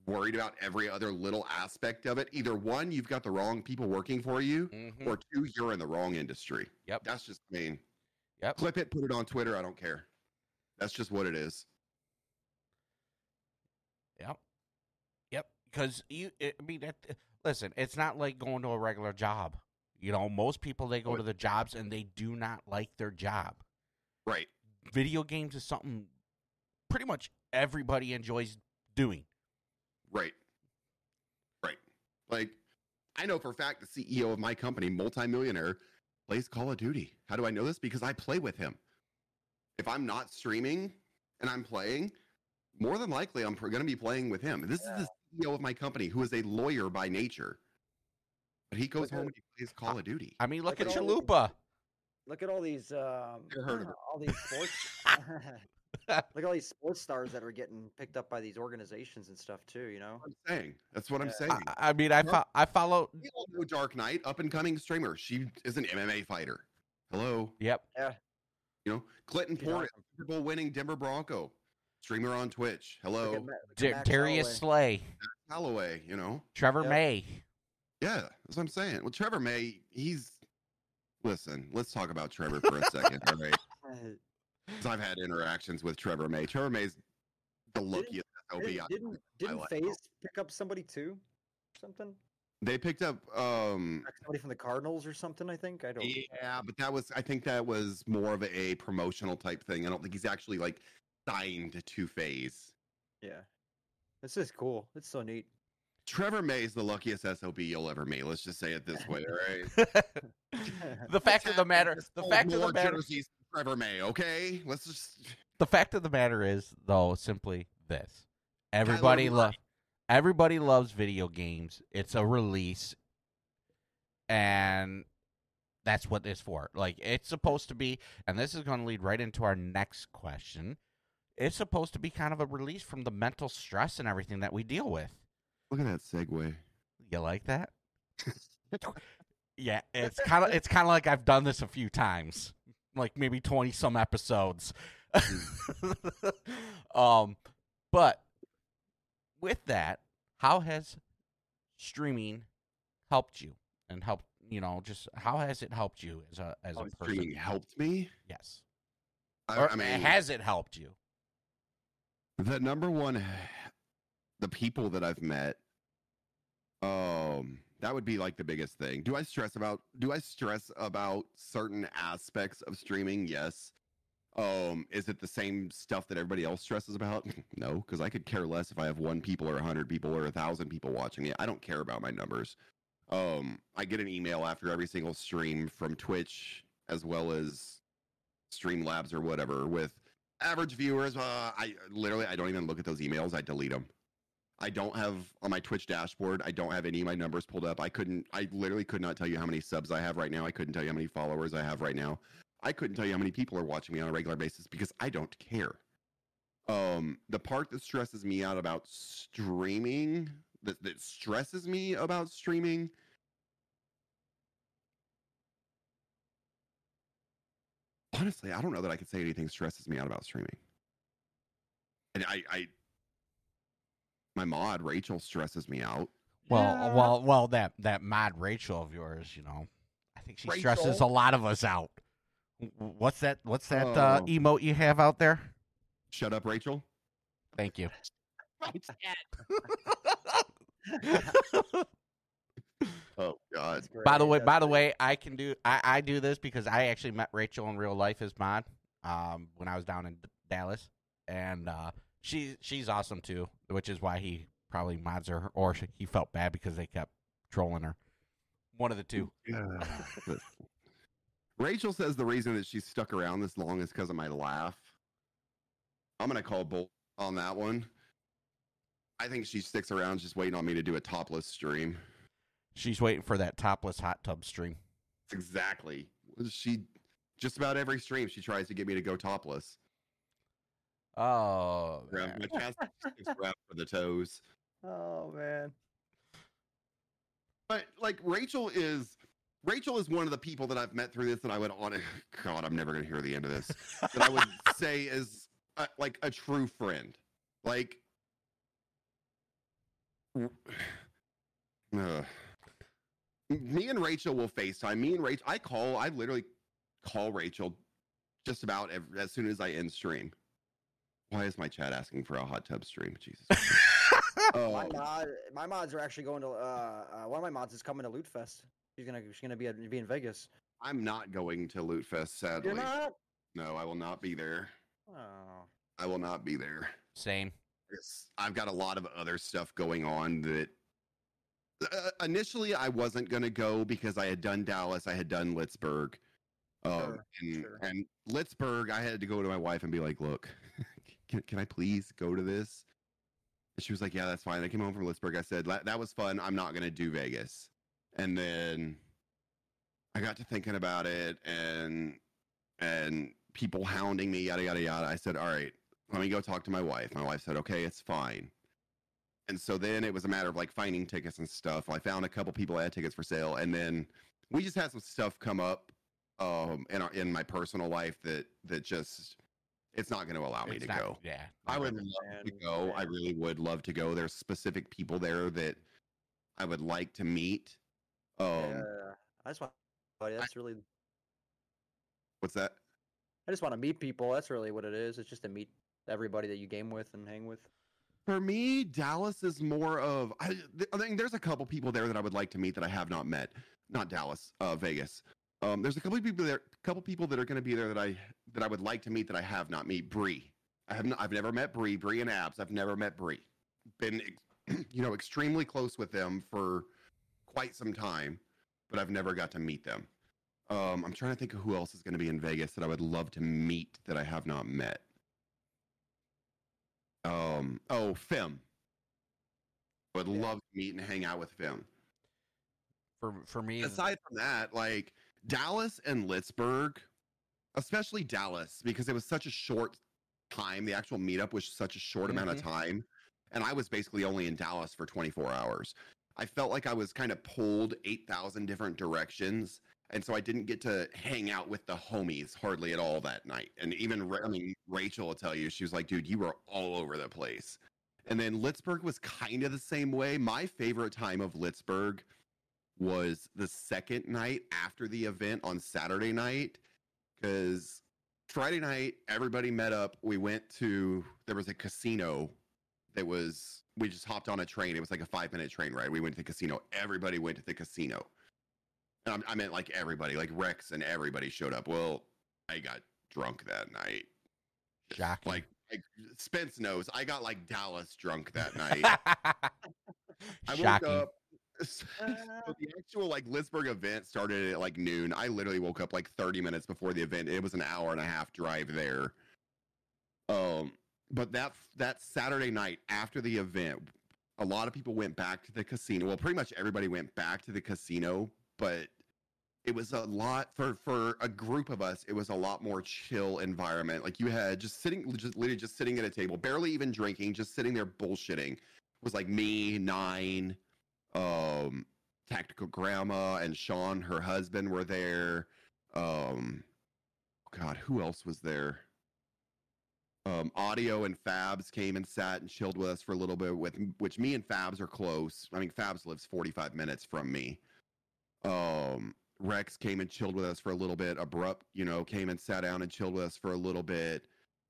worried about every other little aspect of it, either one, you've got the wrong people working for you, Mhm. or two, you're in the wrong industry. Yep. That's just I mean, Yep. clip it, put it on Twitter. I don't care. That's just what it is. Yep. Yep. Because you, I mean, that, listen, it's not like going to a regular job. You know, most people they go to the jobs and they do not like their job. Right. Video games is something pretty much everybody enjoys doing. Right. Right. Like, I know for a fact the CEO of my company, multimillionaire, plays Call of Duty. How do I know this? Because I play with him. If I'm not streaming and I'm playing, more than likely I'm going to be playing with him. This is the CEO of my company who is a lawyer by nature. But he goes Look at- home and he plays Call of Duty. I mean, look, Look at at all the- Chalupa. Look at all these um, heard of it. all these sports. Look at all these sports stars that are getting picked up by these organizations and stuff too. You know. I'm saying. That's what I'm saying. I, I mean, I, fo- I follow. we all know Dark Knight, up and coming streamer. She is an MMA fighter. Hello. Yep. Yeah. You know, Clinton She's Porter, awesome. Super Bowl winning Denver Bronco, streamer on Twitch. Hello, at Ma- look at Dar- Max Darius Holloway. Slay, Holloway. You know, Trevor Yep. May. Yeah, that's what I'm saying. Well, Trevor May, he's listen. Let's talk about Trevor for a second, all right? 'Cause I've had interactions with Trevor May. Trevor May's the luckiest. Didn't didn't, didn't FaZe pick up somebody too? Something? They picked up, um, somebody from the Cardinals or something? I think I don't. yeah, but that was, I think that was more of a promotional type thing. I don't think he's actually like signed to FaZe. Yeah. This is cool. It's so neat. Trevor May is the luckiest SOB you'll ever meet. Let's just say it this way, all right? the fact of the matter, the fact of the matter, jerseys Trevor May, okay? Let's just the fact of the matter is, though, simply this: everybody loves, everybody loves video games. It's a release, and that's what it's for. Like it's supposed to be, and this is going to lead right into our next question. It's supposed to be kind of a release from the mental stress and everything that we deal with. Look at that segue. You like that? yeah, it's kind of it's kind of like I've done this a few times, like maybe twenty some episodes. um, but with that, how has streaming helped you and helped you know just how has it helped you as a as Oh, a person? streaming helped me. Yes, I, or I mean, has it helped you? the number one, the people that I've met, um, that would be like the biggest thing. Do I stress about? Do I stress about certain aspects of streaming? Yes. Um, is it the same stuff that everybody else stresses about? no, because I could care less if I have one people or a hundred people or a thousand people watching me. I don't care about my numbers. Um, I get an email after every single stream from Twitch as well as Streamlabs or whatever with average viewers. Uh, I literally I don't even look at those emails. I delete them. I don't have on my Twitch dashboard. I don't have any of my numbers pulled up. I couldn't. I literally could not tell you how many subs I have right now. I couldn't tell you how many followers I have right now. I couldn't tell you how many people are watching me on a regular basis because I don't care. Um, the part that stresses me out about streaming, that, that stresses me about streaming, honestly, I don't know that I could say anything stresses me out about streaming. And I, I, my mod Rachel stresses me out. Well, Yeah. well, well. That that mod Rachel of yours, you know, I think she stresses a lot of us out. W- w- What's that? What's that uh, Oh. emote you have out there? Shut up, Rachel. Thank you. Oh God. By the way, by the way, I can do. I, I do this because I actually met Rachel in real life as mod, um, when I was down in D- Dallas, and uh, she she's awesome too, which is why he probably mods her, or sh- he felt bad because they kept trolling her. One of the two. Rachel says the reason that she's stuck around this long is because of my laugh. I'm gonna call bull on that one. I think she sticks around just waiting on me to do a topless stream. She's waiting for that topless hot tub stream. Exactly. She just about every stream she tries to get me to go topless. Oh, man. my chest, around for the toes. Oh man. But like Rachel is Rachel is one of the people that I've met through this that I would on. God, I'm never gonna hear the end of this. that I would say is uh, like a true friend. Like, uh, me and Rachel will FaceTime. Me and Rachel, I call. I literally call Rachel just about every, as soon as I end stream. Why is my chat asking for a hot tub stream? Jesus. My Um, mod, my mods are actually going to. Uh, uh, one of my mods is coming to Loot Fest. She's gonna she's gonna be at, be in Vegas. I'm not going to Loot Fest, sadly. You're not. No, I will not be there. Oh. I will not be there. Same. Yes, I've got a lot of other stuff going on that uh, initially I wasn't going to go because I had done Dallas, I had done Litzburg. Um, Sure, and, sure. and Litzburg, I had to go to my wife and be like, look, can, can I please go to this? And she was like, yeah, that's fine. I came home from Litzburg. I said, that was fun. I'm not going to do Vegas. And then I got to thinking about it and, and people hounding me, yada, yada, yada. I said, all right, let me go talk to my wife. My wife said, okay, it's fine. And so then it was a matter of like finding tickets and stuff. I found a couple people had tickets for sale, and then we just had some stuff come up um, in our, in my personal life that that just it's not going to allow me It's to not- go. Yeah. I would understand, love to go. I really would love to go. There's specific people there that I would like to meet. Um, yeah, I just want. Buddy, that's really. what's that? I just want to meet people. That's really what it is. It's just to meet everybody that you game with and hang with. For me, Dallas is more of. I, th- I think there's a couple people there that I would like to meet that I have not met. Not Dallas, uh, Vegas. Um, there's a couple of people there, couple people that are going to be there that I that I would like to meet that I have not met. Bree, I have not, I've never met Bree. Bree and Abs, I've never met Bree. Been, you know, extremely close with them for quite some time, but I've never got to meet them. Um, I'm trying to think of who else is going to be in Vegas that I would love to meet that I have not met. Um, oh, Fem. I would Yeah. love to meet and hang out with Fem. For for me, Aside from that, like Dallas and Litzburg, especially Dallas, because it was such a short time. The actual meetup was such a short amount of mm-hmm. time. And I was basically only in Dallas for 24 hours. I felt like I was kind of pulled 8,000 different directions. And so I didn't get to hang out with the homies hardly at all that night. And even, I mean, Rachel will tell you, she was like, dude, you were all over the place. And then Litzburg was kind of the same way. My favorite time of Litzburg was the second night after the event on Saturday night. Because Friday night, everybody met up. We went to, there was a casino that was, we just hopped on a train. It was like a five minute train ride. We went to the casino. Everybody went to the casino. And I'm- I meant like everybody, like Rex and everybody showed up. Well, I got drunk that night. Shocking. Like, like Spence knows, I got like Dallas drunk that night. I Shocking. woke up. so the actual like Litzburg event started at like noon. I literally woke up like 30 minutes before the event. It was an hour and a half drive there. Um, but that that Saturday night after the event, a lot of people went back to the casino. Well, pretty much everybody went back to the casino, but it was a lot for for a group of us. It was a lot more chill environment. Like you had just sitting, just literally just sitting at a table, barely even drinking, just sitting there bullshitting. It was like me, nine, um, tactical grandma, and Sean, her husband, were there. Um, God, who else was there? Um, audio and Fabs came and sat and chilled with us for a little bit. With which me and Fabs are close. I mean, Fabs lives forty five minutes from me. Um, Rex came and chilled with us for a little bit. Abrupt, you know, came and sat down and chilled with us for a little bit.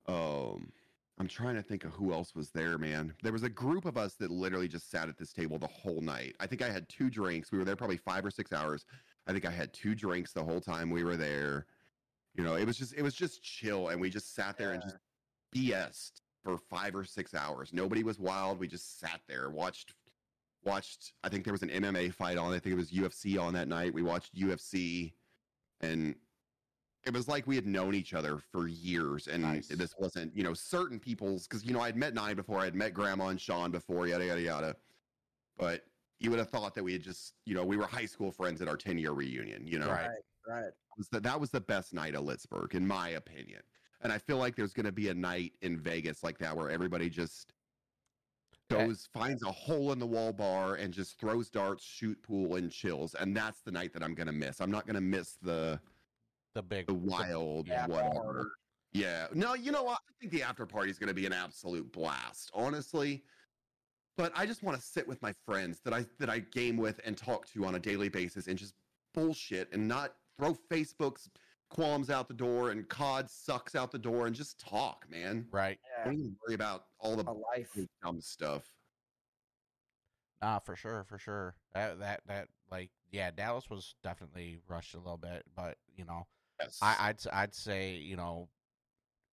Um, I'm trying to think of who else was there, man. There was a group of us that literally just sat at this table the whole night. I think I had two drinks. We were there probably five or six hours. I think I had two drinks the whole time we were there. You know, it was just it was just chill, and we just sat there and just BS'd for five or six hours. Nobody was wild. We just sat there, watched watched I think there was an MMA fight on. I think it was UFC on that night. We watched UFC and it was like we had known each other for years and Nice. this wasn't, you know, certain people's cuz you know, I'd met Nine before, I'd met Grandma and Sean before, yada yada yada. But you would have thought that we had just, you know, we were high school friends at our 10 year reunion, you know Right. Right. was that that was the best night of Litzburg, in my opinion. And I feel like there's going to be a night in Vegas like that where everybody just Yeah. goes finds a hole in the wall bar and just throws darts, shoot pool, and chills. And that's the night that I'm gonna miss. I'm not gonna miss the The big the wild yeah, whatever. Yeah. No, you know what? I think the after party is gonna be an absolute blast, honestly. But I just want to sit with my friends that I that I game with and talk to on a daily basis and just bullshit and not throw Facebook's qualms out the door and COD sucks out the door and just talk, man. right. Don't even worry about all the a life. dumb stuff. Nah, for sure, for sure. That that that like yeah, Dallas was definitely rushed a little bit, but you know, Yes. I, I'd s- I'd say you know,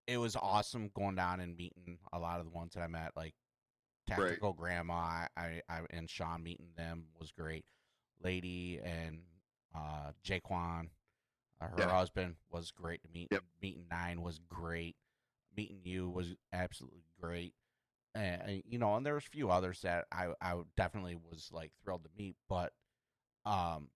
it was awesome going down and meeting a lot of the ones that I met, like Tactical Grandma. I, I, I and Sean meeting them was great. Lady and uh Jaquan, uh, her Yeah. husband was great to meet. Yep. Meeting Nine was great. Meeting you was absolutely great. And, and, you know, and there was a few others that I I definitely was like thrilled to meet, but um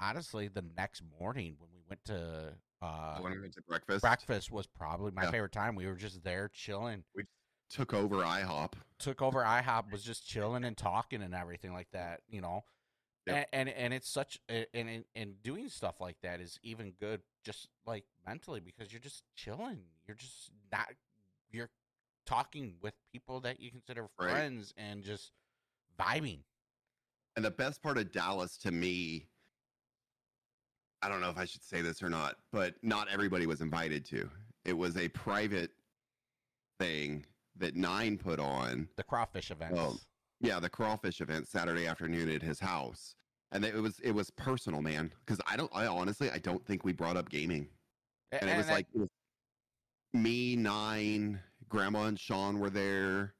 honestly, the next morning when we went to uh when we went to breakfast, breakfast was probably my Yeah. favorite time. We were just there chilling. We took over IHOP. Took over IHOP, was just chilling and talking and everything like that, you know. Yep. And, and and it's such and and and doing stuff like that is even good, just like mentally because you're just chilling. You're just not you're talking with people that you consider Right. friends and just vibing. And the best part of Dallas to me, I don't know if I should say this or not, but not everybody was invited to. It was a private thing that Nine put on. The crawfish event. Oh, Yeah, the crawfish event Saturday afternoon at his house. And it was it was personal, man. Because I don't I honestly I don't think we brought up gaming. A- And it was like it was me, Nine, Grandma and Sean were there.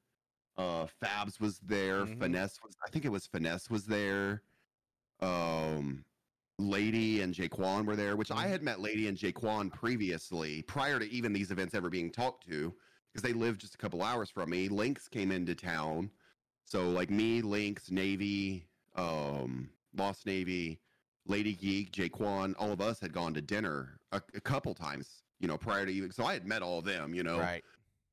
Uh Fabs was there. Mhm. Finesse was I think it was Finesse was there. Um Lady and Jaquan were there, which I Mhm. had met Lady and Jaquan previously, prior to even these events ever being talked to, because they lived just a couple hours from me. Lynx came into town. So like me, Lynx, Navy, um, Lost Navy, Lady Geek, Jaquan, all of us had gone to dinner a, a couple times, you know, prior to even. So I had met all of them, you know. right.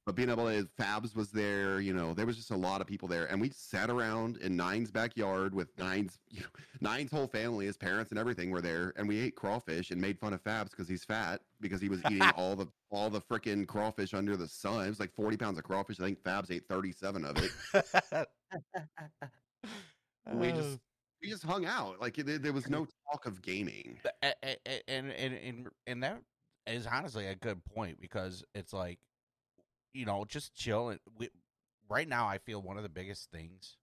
But being able to, Fabs was there, you know, there was just a lot of people there, and we sat around in Nine's backyard with Nine's, you know, Nine's whole family, his parents and everything were there, and we ate crawfish and made fun of Fabs because he's fat because he was eating all the all the freaking crawfish under the sun. It was like forty pounds of crawfish. I think Fabs ate thirty seven of it. we just oh. we just hung out. Like there, there was no talk of gaming. And and and and that is honestly a good point because it's like you know just chilling we, right now i feel one of the biggest things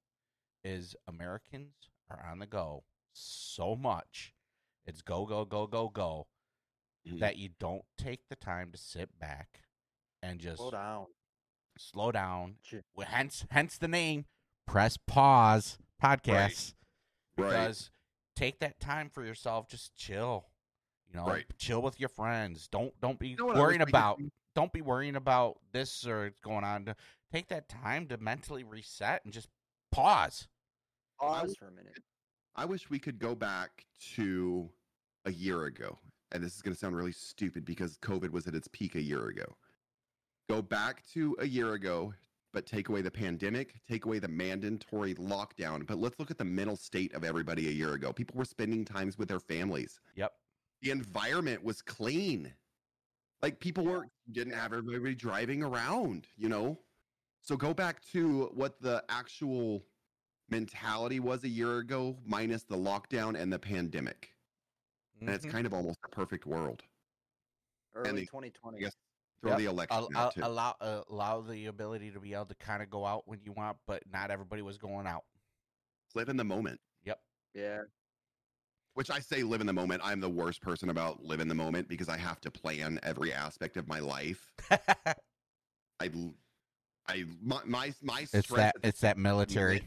is americans are on the go so much it's go go go go go Mhm. that you don't take the time to sit back and just Slow down. slow down Well, hence hence the name press pause podcast Right. because take that time for yourself just chill you know Right. chill with your friends don't don't be You know what I wish worrying about do? Don't be worrying about this or it's going on take that time to mentally reset and just pause Pause for a minute. I wish we could go back to a year ago. And this is going to sound really stupid because COVID was at its peak a year ago. Go back to a year ago, but take away the pandemic, take away the mandatory lockdown. But let's look at the mental state of everybody a year ago. People were spending times with their families. yep The environment was clean. Like people were didn't have everybody driving around, you know? So go back to what the actual mentality was a year ago, minus the lockdown and the pandemic. And it's Mhm. kind of almost a perfect world. Early the- 2020. guess Throw Yep. the election Al- out al- too. allow uh, allow the ability to be able to kind of go out when you want but not everybody was going out live in the moment. yep Yeah. Which I say live in the moment. I'm the worst person about live in the moment because I have to plan every aspect of my life. I, my, my, my it's that it's that military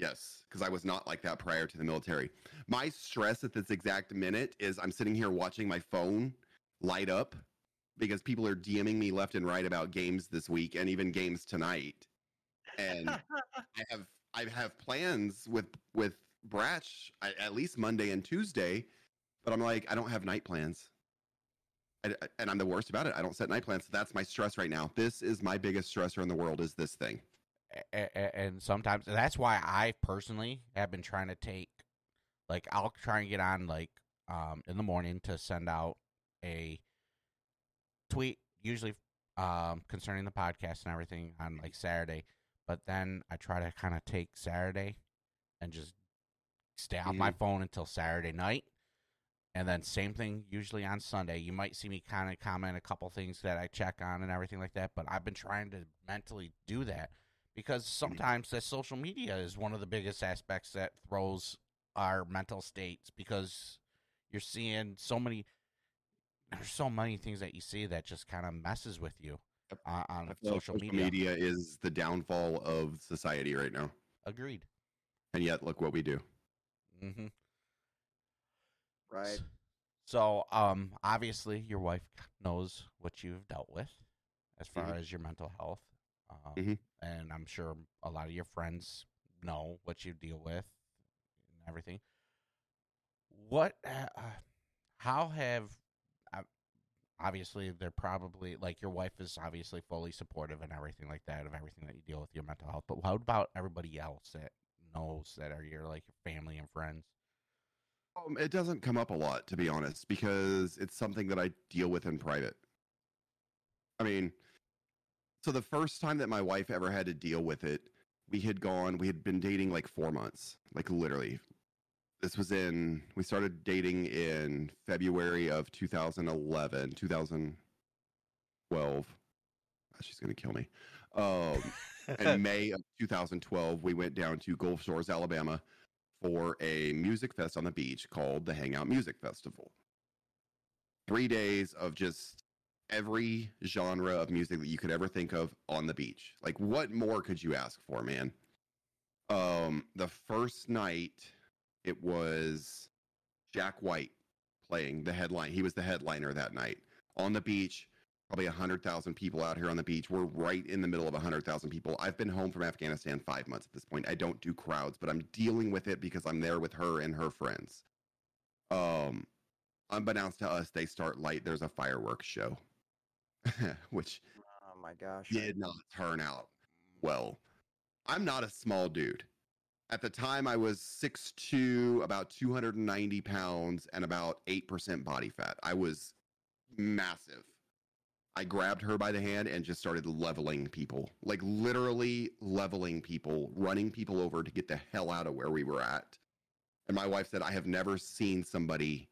Yes, because I was not like that prior to the military. My stress at this exact minute is I'm sitting here watching my phone light up because people are DMing me left and right about games this week and even games tonight. And I have I have plans with with Bratch at least Monday and Tuesday, but I'm like I don't have night plans. And I'm the worst about it. I don't set night plans. So that's my stress right now. This is my biggest stressor in the world is this thing. a- a- and sometimes that's why I personally have been trying to take like I'll try and get on like um in the morning to send out a tweet usually um concerning the podcast and everything on like Saturday, but then I try to kind of take Saturday and just stay off my mm-hmm. phone until Saturday night. And then same thing usually on Sunday. You might see me kind of comment a couple things that I check on and everything like that, but I've been trying to mentally do that because mm-hmm. sometimes that social media is one of the biggest aspects that throws our mental states because you're seeing so many there's so many things that you see that just kind of messes with you Yep. on, on I feel like social media. media is the downfall of society right now. Agreed. And yet, look what we do. Hmm Right. So, um, obviously, your wife knows what you've dealt with as far Mhm. as your mental health, um, Mhm. and I'm sure a lot of your friends know what you deal with and everything. What? Uh, how have? Uh, obviously, they're probably like your wife is obviously fully supportive and everything like that of everything that you deal with your mental health. But how about everybody else that knows that are your like your family and friends? Um, it doesn't come up a lot, to be honest, because it's something that I deal with in private. I mean, so the first time that my wife ever had to deal with it, we had gone, we had been dating like four months, like literally. This was in, we started dating in February of 2011, 2012. She's going to kill me. Um, in May of 2012, we went down to Gulf Shores, Alabama for a music fest on the beach called the Hangout Music Festival. Three days of just every genre of music that you could ever think of on the beach. Like, what more could you ask for, man? Um, the first night, it was Jack White playing the headline. He was the headliner that night on the beach. Probably 100,000 people out here on the beach. We're right in the middle of 100,000 people. I've been home from Afghanistan five months at this point. I don't do crowds, but I'm dealing with it because I'm there with her and her friends. Um, unbeknownst to us, they start light. There's a fireworks show, which Oh my gosh. did not turn out well. I'm not a small dude. At the time, I was 6'2, about 290 pounds, and about 8% body fat. I was massive. I grabbed her by the hand and just started leveling people, like literally leveling people, running people over to get the hell out of where we were at. And my wife said, I have never seen somebody,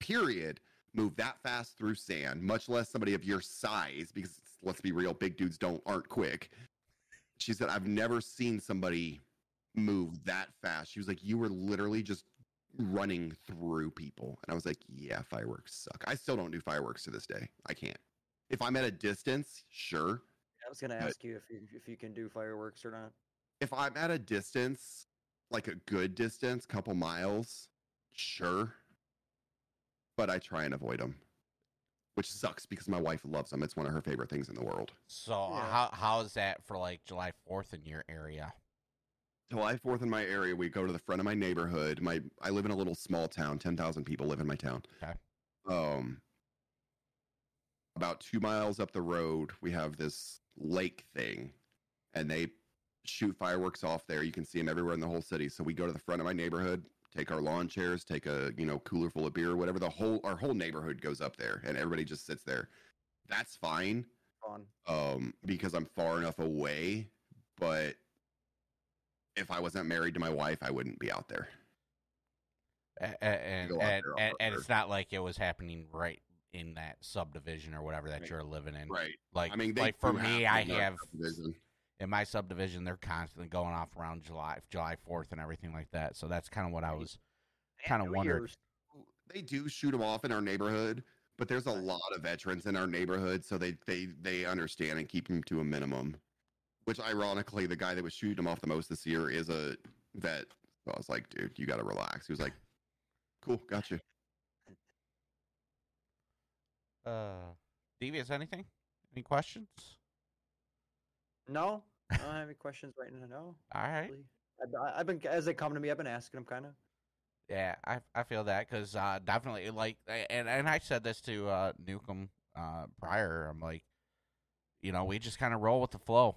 period, move that fast through sand, much less somebody of your size, because let's be real, big dudes don't aren't quick. She said, I've never seen somebody move that fast. She was like, You were literally just running through people. And I was like, Yeah, fireworks suck. I still don't do fireworks to this day. I can't. If I'm at a distance, sure. I was gonna ask you if you if you can do fireworks or not. If I'm at a distance, like a good distance, couple miles, sure. But I try and avoid them, which sucks because my wife loves them. It's one of her favorite things in the world. So Yeah. how how is that for like July Fourth in your area? July 4th in my area, we go to the front of my neighborhood. My I live in a little small town. 10,000 people live in my town. Okay. Um about 2 miles up the road, we have this lake thing and they shoot fireworks off there. You can see them everywhere in the whole city. So we go to the front of my neighborhood, take our lawn chairs, take a, you know, cooler full of beer, whatever. The whole our whole neighborhood goes up there and everybody just sits there. That's fine Fun. um, because I'm far enough away. But if I wasn't married to my wife, I wouldn't be out there. A- a- And out and, there, and, and it's not like it was happening right in that subdivision or whatever that Right. you're living in. Right. Like I mean, like for me, have I them in our have subdivision. in my subdivision they're constantly going off around July July Fourth and everything like that. So that's kind of what I was kind of wondering. They do shoot them off in our neighborhood, but there's a lot of veterans in our neighborhood, so they they they understand and keep them to a minimum. Which, ironically, the guy that was shooting him off the most this year is a vet. So I was like, dude, you got to relax. He was like, cool, gotcha. Uh, Devious, anything? Any questions? No, I don't have any questions right now. No. All right. actually. I've, I've been as they come to me, I've been asking them kind of. Yeah, I I feel that because uh, definitely like and and I said this to uh, Nukem uh, prior. I'm like, you know, we just kind of roll with the flow.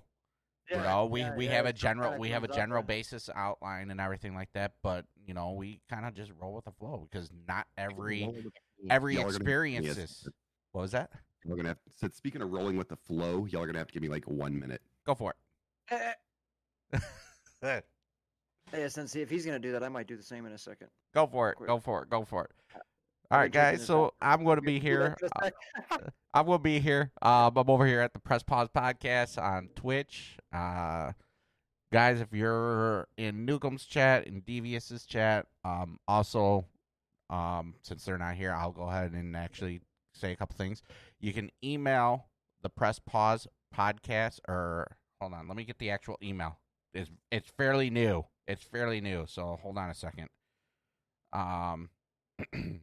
You know, we yeah, we yeah, have a general we have a comes up, general basis outline and everything like that, but you know, we kind of just roll with the flow because not every every Y'all are gonna- experience is. What was that? Y'all are gonna have. So speaking of rolling with the flow, y'all are gonna have to give me like one minute. Go for it. Hey, since if he's gonna do that, I might do the same in a second. Go for it. Quick. Go for it. Go for it. Uh, All right, guys. So I'm going to be here. uh. I'm going to be here. Um, I'm over here at the Press Pause Podcast on Twitch. Uh, guys, if you're in Nukem's chat and Devious's chat, um, also, um, since they're not here, I'll go ahead and actually say a couple things. You can email the Press Pause Podcast, or hold on, let me get the actual email. It's it's fairly new. It's fairly new. So hold on a second. Um.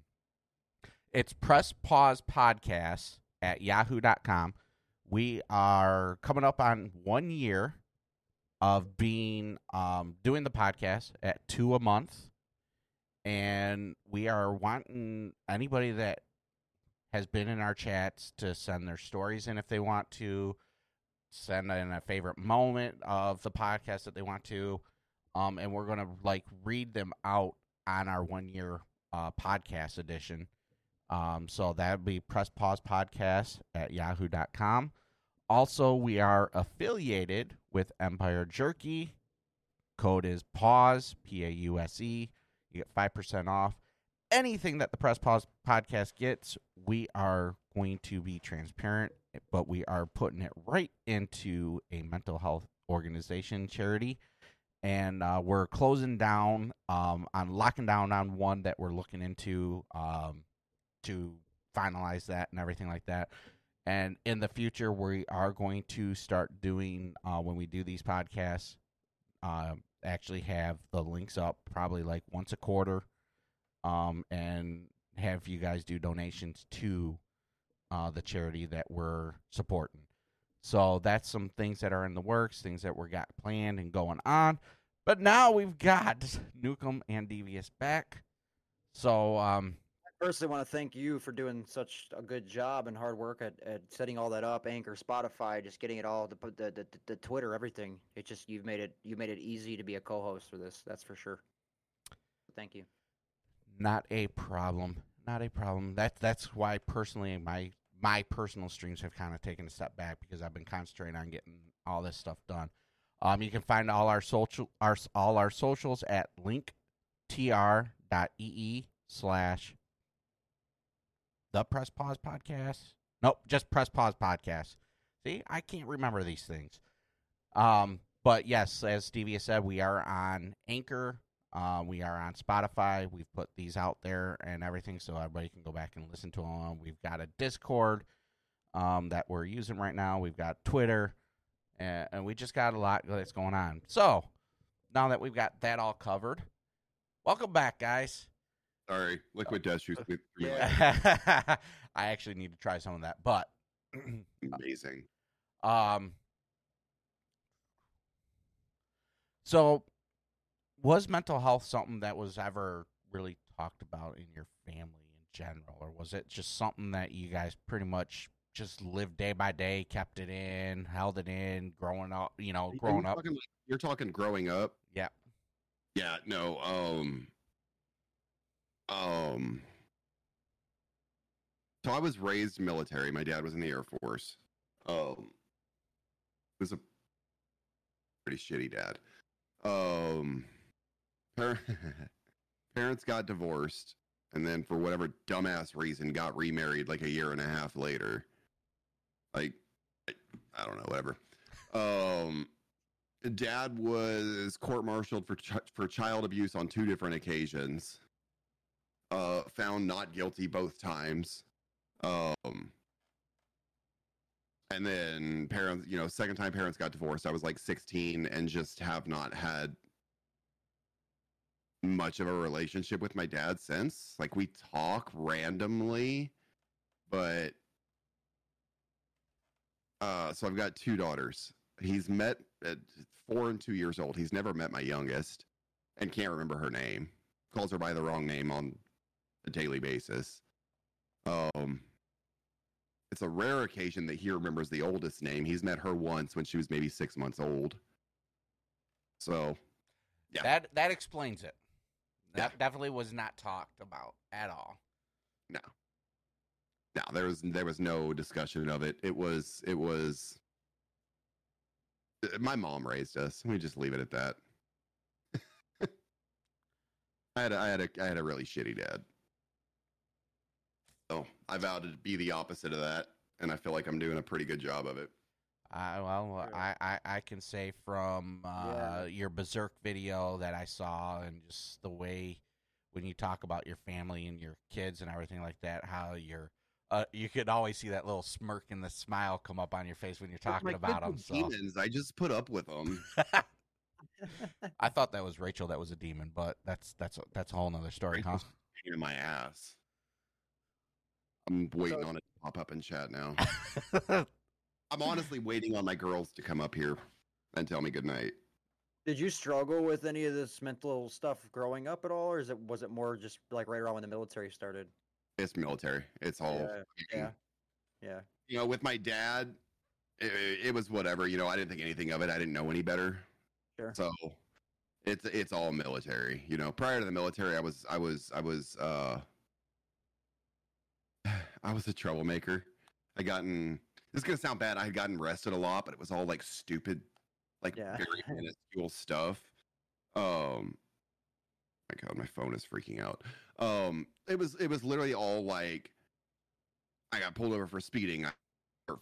it's press pause podcast at yahoo.com we are coming up on one year of being um, doing the podcast at two a month and we are wanting anybody that has been in our chats to send their stories in if they want to send in a favorite moment of the podcast that they want to um, and we're going to like read them out on our one year uh, podcast edition. Um, so that would be Press Pause Podcast at yahoo.com. Also, we are affiliated with Empire Jerky. Code is PAUSE, P A U S E. You get 5% off. Anything that the Press Pause Podcast gets, we are going to be transparent, but we are putting it right into a mental health organization charity and uh, we're closing down um, on locking down on one that we're looking into um, to finalize that and everything like that. And in the future, we are going to start doing uh, when we do these podcasts. Uh, actually, have the links up probably like once a quarter, um, and have you guys do donations to uh, the charity that we're supporting. So that's some things that are in the works, things that we got planned and going on. But now we've got Nukem and Devious back. So um personally want to thank you for doing such a good job and hard work at, at setting all that up. Anchor, Spotify, just getting it all, the the, the, the Twitter, everything. It just you've made it you made it easy to be a co-host for this. That's for sure. Thank you. not a problem. Not a problem. That's that's why personally my my personal streams have kind of taken a step back because I've been concentrating on getting all this stuff done. Um, you can find all our social our all our socials at linktr.ee slash the press pause podcast. Nope, just press pause podcast. See, I can't remember these things. Um, but yes, as Stevie said, we are on Anchor. Uh, we are on Spotify. We've put these out there and everything, so everybody can go back and listen to them. We've got a Discord um, that we're using right now. We've got Twitter, and, and we just got a lot that's going on. So now that we've got that all covered, welcome back, guys. Sorry, liquid death shoots me. Yeah. I actually need to try some of that, but Amazing. Um. So, was mental health something that was ever really talked about in your family in general, or was it just something that you guys pretty much just lived day by day, kept it in, held it in, growing up? You know, Are you growing up. talking like- you're talking growing up. Yeah. Yeah. No. Um. Um. So I was raised military. My dad was in the Air Force. Um. Was a pretty shitty dad. Um. par- parents got divorced, and then for whatever dumbass reason, got remarried like a year and a half later. Like, I, I don't know, whatever. Um dad was court-martialed for ch- for child abuse on two different occasions. Uh, found not guilty both times. Um, and then parents, you know, second time parents got divorced. I was like 16 and just have not had much of a relationship with my dad since. Like we talk randomly, but uh, so I've got two daughters. He's met at four and two years old. He's never met my youngest and can't remember her name. Calls her by the wrong name on a daily basis. Um, it's a rare occasion that he remembers the oldest name. He's met her once when she was maybe six months old. So Yeah. That that explains it. Yeah. That definitely was not talked about at all. no, no, there was there was no discussion of it. It was it was. uh, My mom raised us. Let me just leave it at that. I had a, I had a I had a really shitty dad. So I vowed to be the opposite of that, and I feel like I'm doing a pretty good job of it. I well, Sure. I, I I can say from uh, Yeah. your Berserk video that I saw, and just the way when you talk about your family and your kids and everything like that, how you're. Uh, you could always see that little smirk and the smile come up on your face when you're talking my about kids them. are So demons. I just put up with them. I thought that was Rachel that was a demon, but that's that's a, that's a whole nother story, huh? Rachel's pain in my ass. I'm waiting So- on it to pop up in chat now. I'm honestly waiting on my girls to come up here and tell me goodnight. Did you struggle with any of this mental stuff growing up at all, or is it was it more just like right around when the military started? It's military. It's all. Yeah, yeah, yeah. You know, with my dad, it, it was whatever. You know, I didn't think anything of it. I didn't know any better. Sure. So it's it's all military. You know, prior to the military, I was I was I was uh I was a troublemaker. I gotten this is gonna sound bad. I had gotten arrested a lot, but it was all like stupid, like Yeah. very minuscule stuff. Um, my God, my phone is freaking out. Um, it was it was literally all like, I got pulled over for speeding.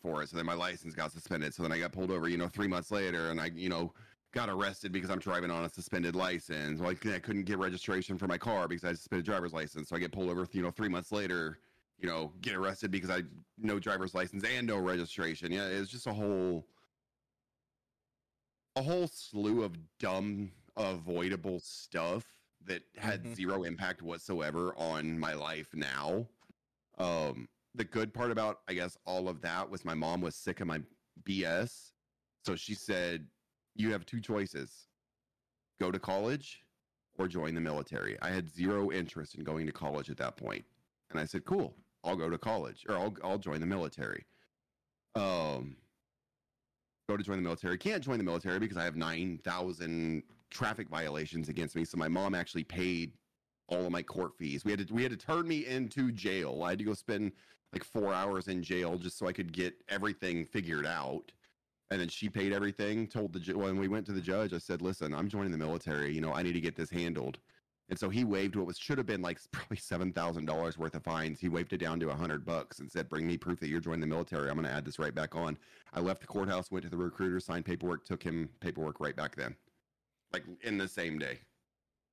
For it, so then my license got suspended. So then I got pulled over, you know, three months later, and I, you know, got arrested because I'm driving on a suspended license. Like I couldn't get registration for my car because I had suspended driver's license. So I get pulled over, you know, three months later, you know, get arrested because I no driver's license and no registration. Yeah, it was just a whole a whole slew of dumb avoidable stuff that had Mhm. zero impact whatsoever on my life now. Um the good part about I guess all of that was my mom was sick of my BS. So she said, You have two choices. Go to college or join the military. I had zero interest in going to college at that point. And I said, Cool, I'll go to college or I'll I'll join the military. Um go to join the military. Can't join the military because I have nine thousand traffic violations against me. So my mom actually paid all of my court fees. We had to we had to turn me into jail. I had to go spend like four hours in jail just so I could get everything figured out. And then she paid everything. Told the when we went to the judge, I said, "Listen, I'm joining the military. You know, I need to get this handled." And so he waived what was should have been like probably seven thousand dollars worth of fines. He waived it down to a hundred bucks and said, "Bring me proof that you're joining the military. I'm going to add this right back on." I left the courthouse, went to the recruiter, signed paperwork, took him paperwork right back then, like in the same day.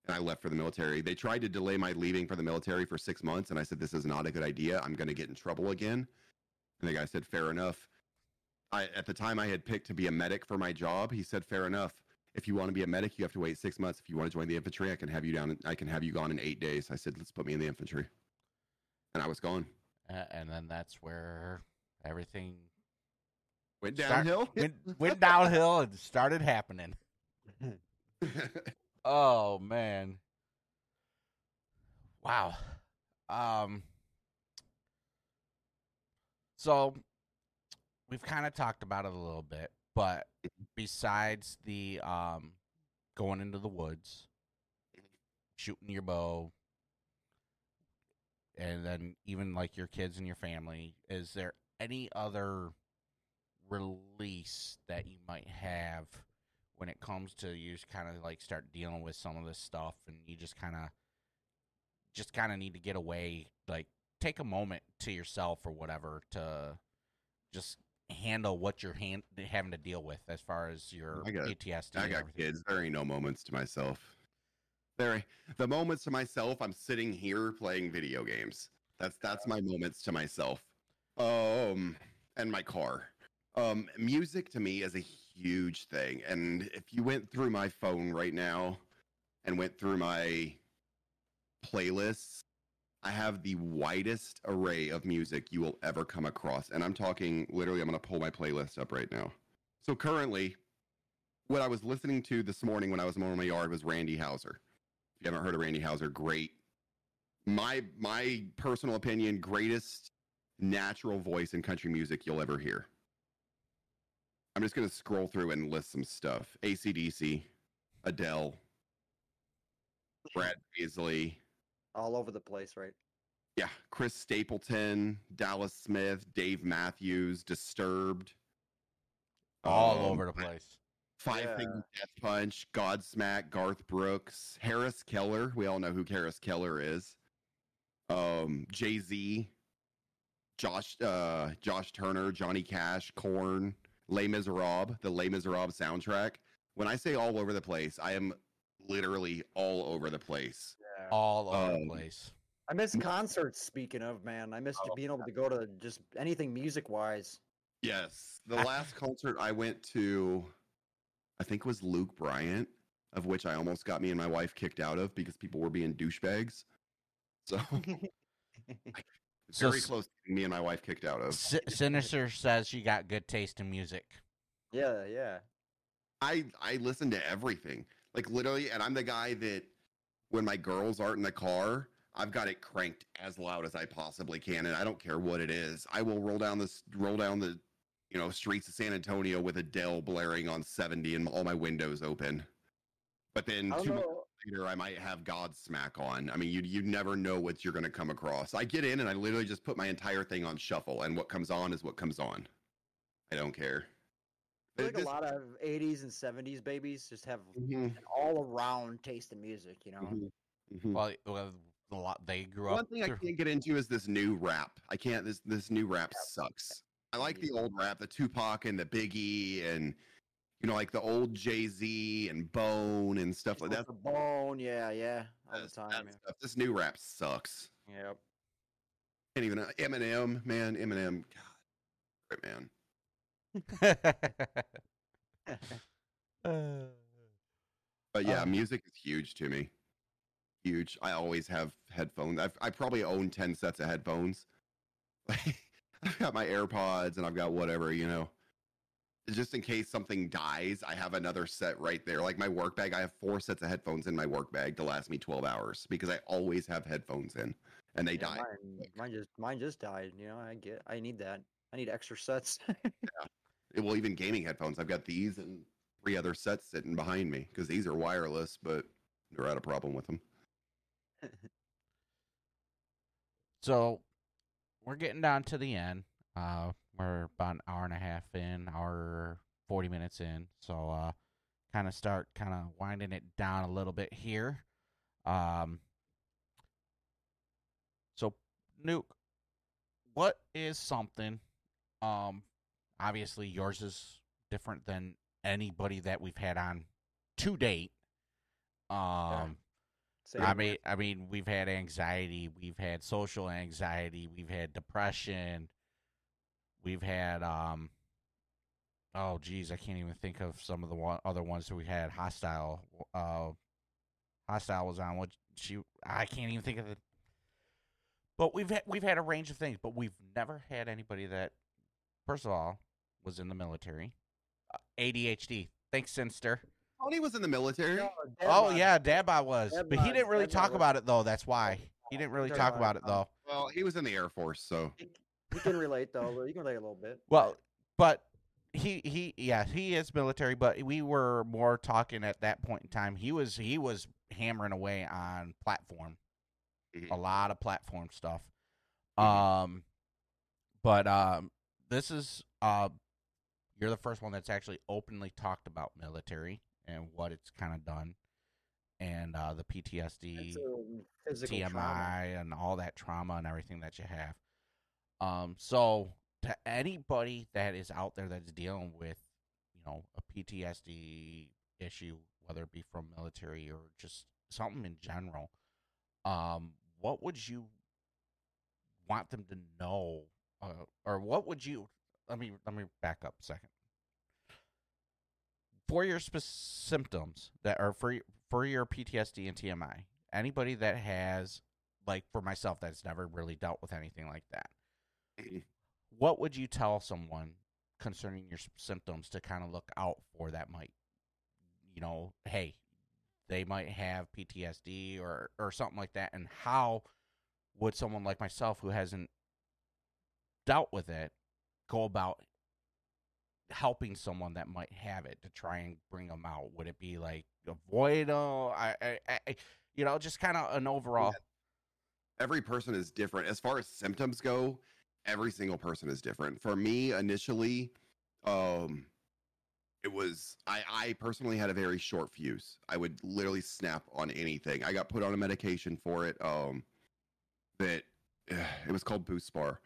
And I left for the military. They tried to delay my leaving for the military for six months, and I said, "This is not a good idea. I'm going to get in trouble again." And the guy said, "Fair enough." I at the time I had picked to be a medic for my job. He said, "Fair enough. If you want to be a medic, you have to wait six months. If you want to join the infantry, I can have you down. I can have you gone in eight days." I said, "Let's put me in the infantry," and I was gone. A- and then that's where everything Went start- downhill. went, went downhill and started happening. Oh man. Wow. Um so we've kind of talked about it a little bit, but besides the um going into the woods, shooting your bow, and then even like your kids and your family, is there any other release that you might have when it comes to you just kind of like start dealing with some of this stuff and you just kind of just kind of need to get away like take a moment to yourself or whatever to just handle what you're hand- having to deal with as far as your I got- PTSD I got kids. There ain't no moments to myself. There, the moments to myself. I'm sitting here playing video games. That's that's my moments to myself. Um, and my car. Um, music to me is a huge thing. And if you went through my phone right now and went through my playlists, I have the widest array of music you will ever come across. And I'm talking literally. I'm gonna pull my playlist up right now. So currently, what I was listening to this morning when I was mowing my yard was Randy Houser. If you haven't heard of Randy Houser, great. My my personal opinion, greatest natural voice in country music you'll ever hear. I'm just gonna scroll through and list some stuff. ACDC, Adele, Brad Paisley, All over the place, right? yeah, Chris Stapleton, Dallas Smith, Dave Matthews, Disturbed, All um, over the place. Five Yeah. Finger Death Punch, Godsmack, Garth Brooks, Harris Keller. We all know who Harris Keller is. Um, Jay Z, Josh, uh, Josh Turner, Johnny Cash, Korn, Les Miserables, the Les Miserables soundtrack. When I say all over the place, I am literally all over the place. Yeah. All over the Um, place. I miss concerts. Speaking of, man, I miss Oh, being able to go to just anything music wise. Yes, the last concert I went to, I think was Luke Bryan, of which I almost got me and my wife kicked out of because people were being douchebags. So So very s- close to me and my wife kicked out of. S- Sinister says you got good taste in music. yeah, yeah. I I listen to everything, like literally, and I'm the guy that when my girls aren't in the car, I've got it cranked as loud as I possibly can, and I don't care what it is. I will roll down this roll down the you know streets of San Antonio with Adele blaring on 70 and all my windows open. But then two know. later, I might have Godsmack on. I mean, you you never know what you're going to come across. I get in and I literally just put my entire thing on shuffle, and what comes on is what comes on. I don't care. I feel like This- a lot of 80s and 70s babies just have Mhm, an all around taste in music, you know? mhm, mhm. Well, well, a lot they grew One up. One thing I can't get into is this new rap. I can't. This this new rap sucks. I like the old rap, the Tupac and the Biggie, and you know, like the old Jay Z and Bone and stuff like that. The bone, yeah, yeah. All the time. yeah. stuff. This new rap sucks. Yep. Can't even uh, Eminem, man. Eminem, God, great man. But yeah, Uh, music is huge to me. Huge. I always have headphones. I've, I probably own ten sets of headphones. I've got my AirPods and I've got whatever, you know. Just in case something dies, I have another set right there. Like my work bag, I have four sets of headphones in my work bag to last me twelve hours because I always have headphones in, and they Yeah, die. Mine, mine just mine just died. You know, I get. I need that. I need extra sets. yeah. Well, even gaming headphones, I've got these and three other sets sitting behind me because these are wireless, but never had a problem with them. so we're getting down to the end. Uh, we're about an hour and a half in, hour forty minutes in. So uh, kind of start kind of winding it down a little bit here. Um, so Nuke, what is something? Um, obviously yours is different than anybody that we've had on to date. Um. Same I mean, I mean, we've had anxiety, we've had social anxiety, we've had depression, we've had um. Oh, geez, I can't even think of some of the one, other ones that we had. Hostile, uh, hostile was on. What she? I can't even think of the. But we've had, we've had a range of things, but we've never had anybody that, first of all, was in the military. Uh, ADHD. Thanks, Sinster. Tony was in the military. No, Oh Deadbot. yeah, Daba was, but he didn't really Debba talk was- about it though. That's why he didn't really Debba, talk about it though. Well, he was in the Air Force, so You you can relate though. You can relate a little bit. Well, but he he yeah he is military, but we were more talking at that point in time. He was he was hammering away on platform, Mhm. a lot of platform stuff. Mhm. Um, but um, this is uh, you're the first one that's actually openly talked about military and what it's kind of done, and uh, the PTSD. It's a physical TBI trauma. and all that trauma and everything that you have. Um, so to anybody that is out there that's dealing with, you know, a PTSD issue, whether it be from military or just something in general, um, what would you want them to know, uh, or what would you? Let me let me back up a second. For your spe- symptoms that are for for your PTSD and TBI, anybody that has like for myself that's never really dealt with anything like that Mhm. what would you tell someone concerning your symptoms to kind of look out for that might you know hey they might have PTSD or or something like that and how would someone like myself who hasn't dealt with it go about helping someone that might have it to try and bring them out? Would it be like avoid? Uh, I, I, I, you know, just kind of an overall. every person is different as far as symptoms go every single person is different for me initially um it was i i personally had a very short fuse i would literally snap on anything i got put on a medication for it um that it was called BuSpar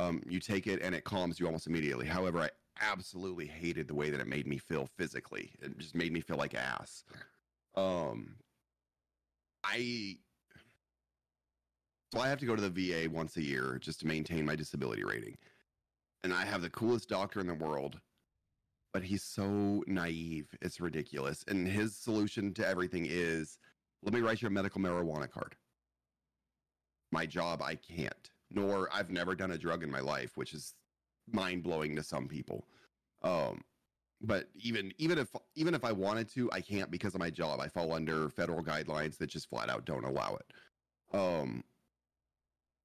um you take it and it calms you almost immediately however i absolutely hated the way that it made me feel physically it just made me feel like ass um i so I have to go to the VA once a year just to maintain my disability rating. And I have the coolest doctor in the world, but he's so naive. It's ridiculous. And his solution to everything is let me write you a medical marijuana card. My job, I can't. Nor I've never done a drug in my life, which is mind blowing to some people. Um, but even even if even if I wanted to, I can't because of my job. I fall under federal guidelines that just flat out don't allow it. Um,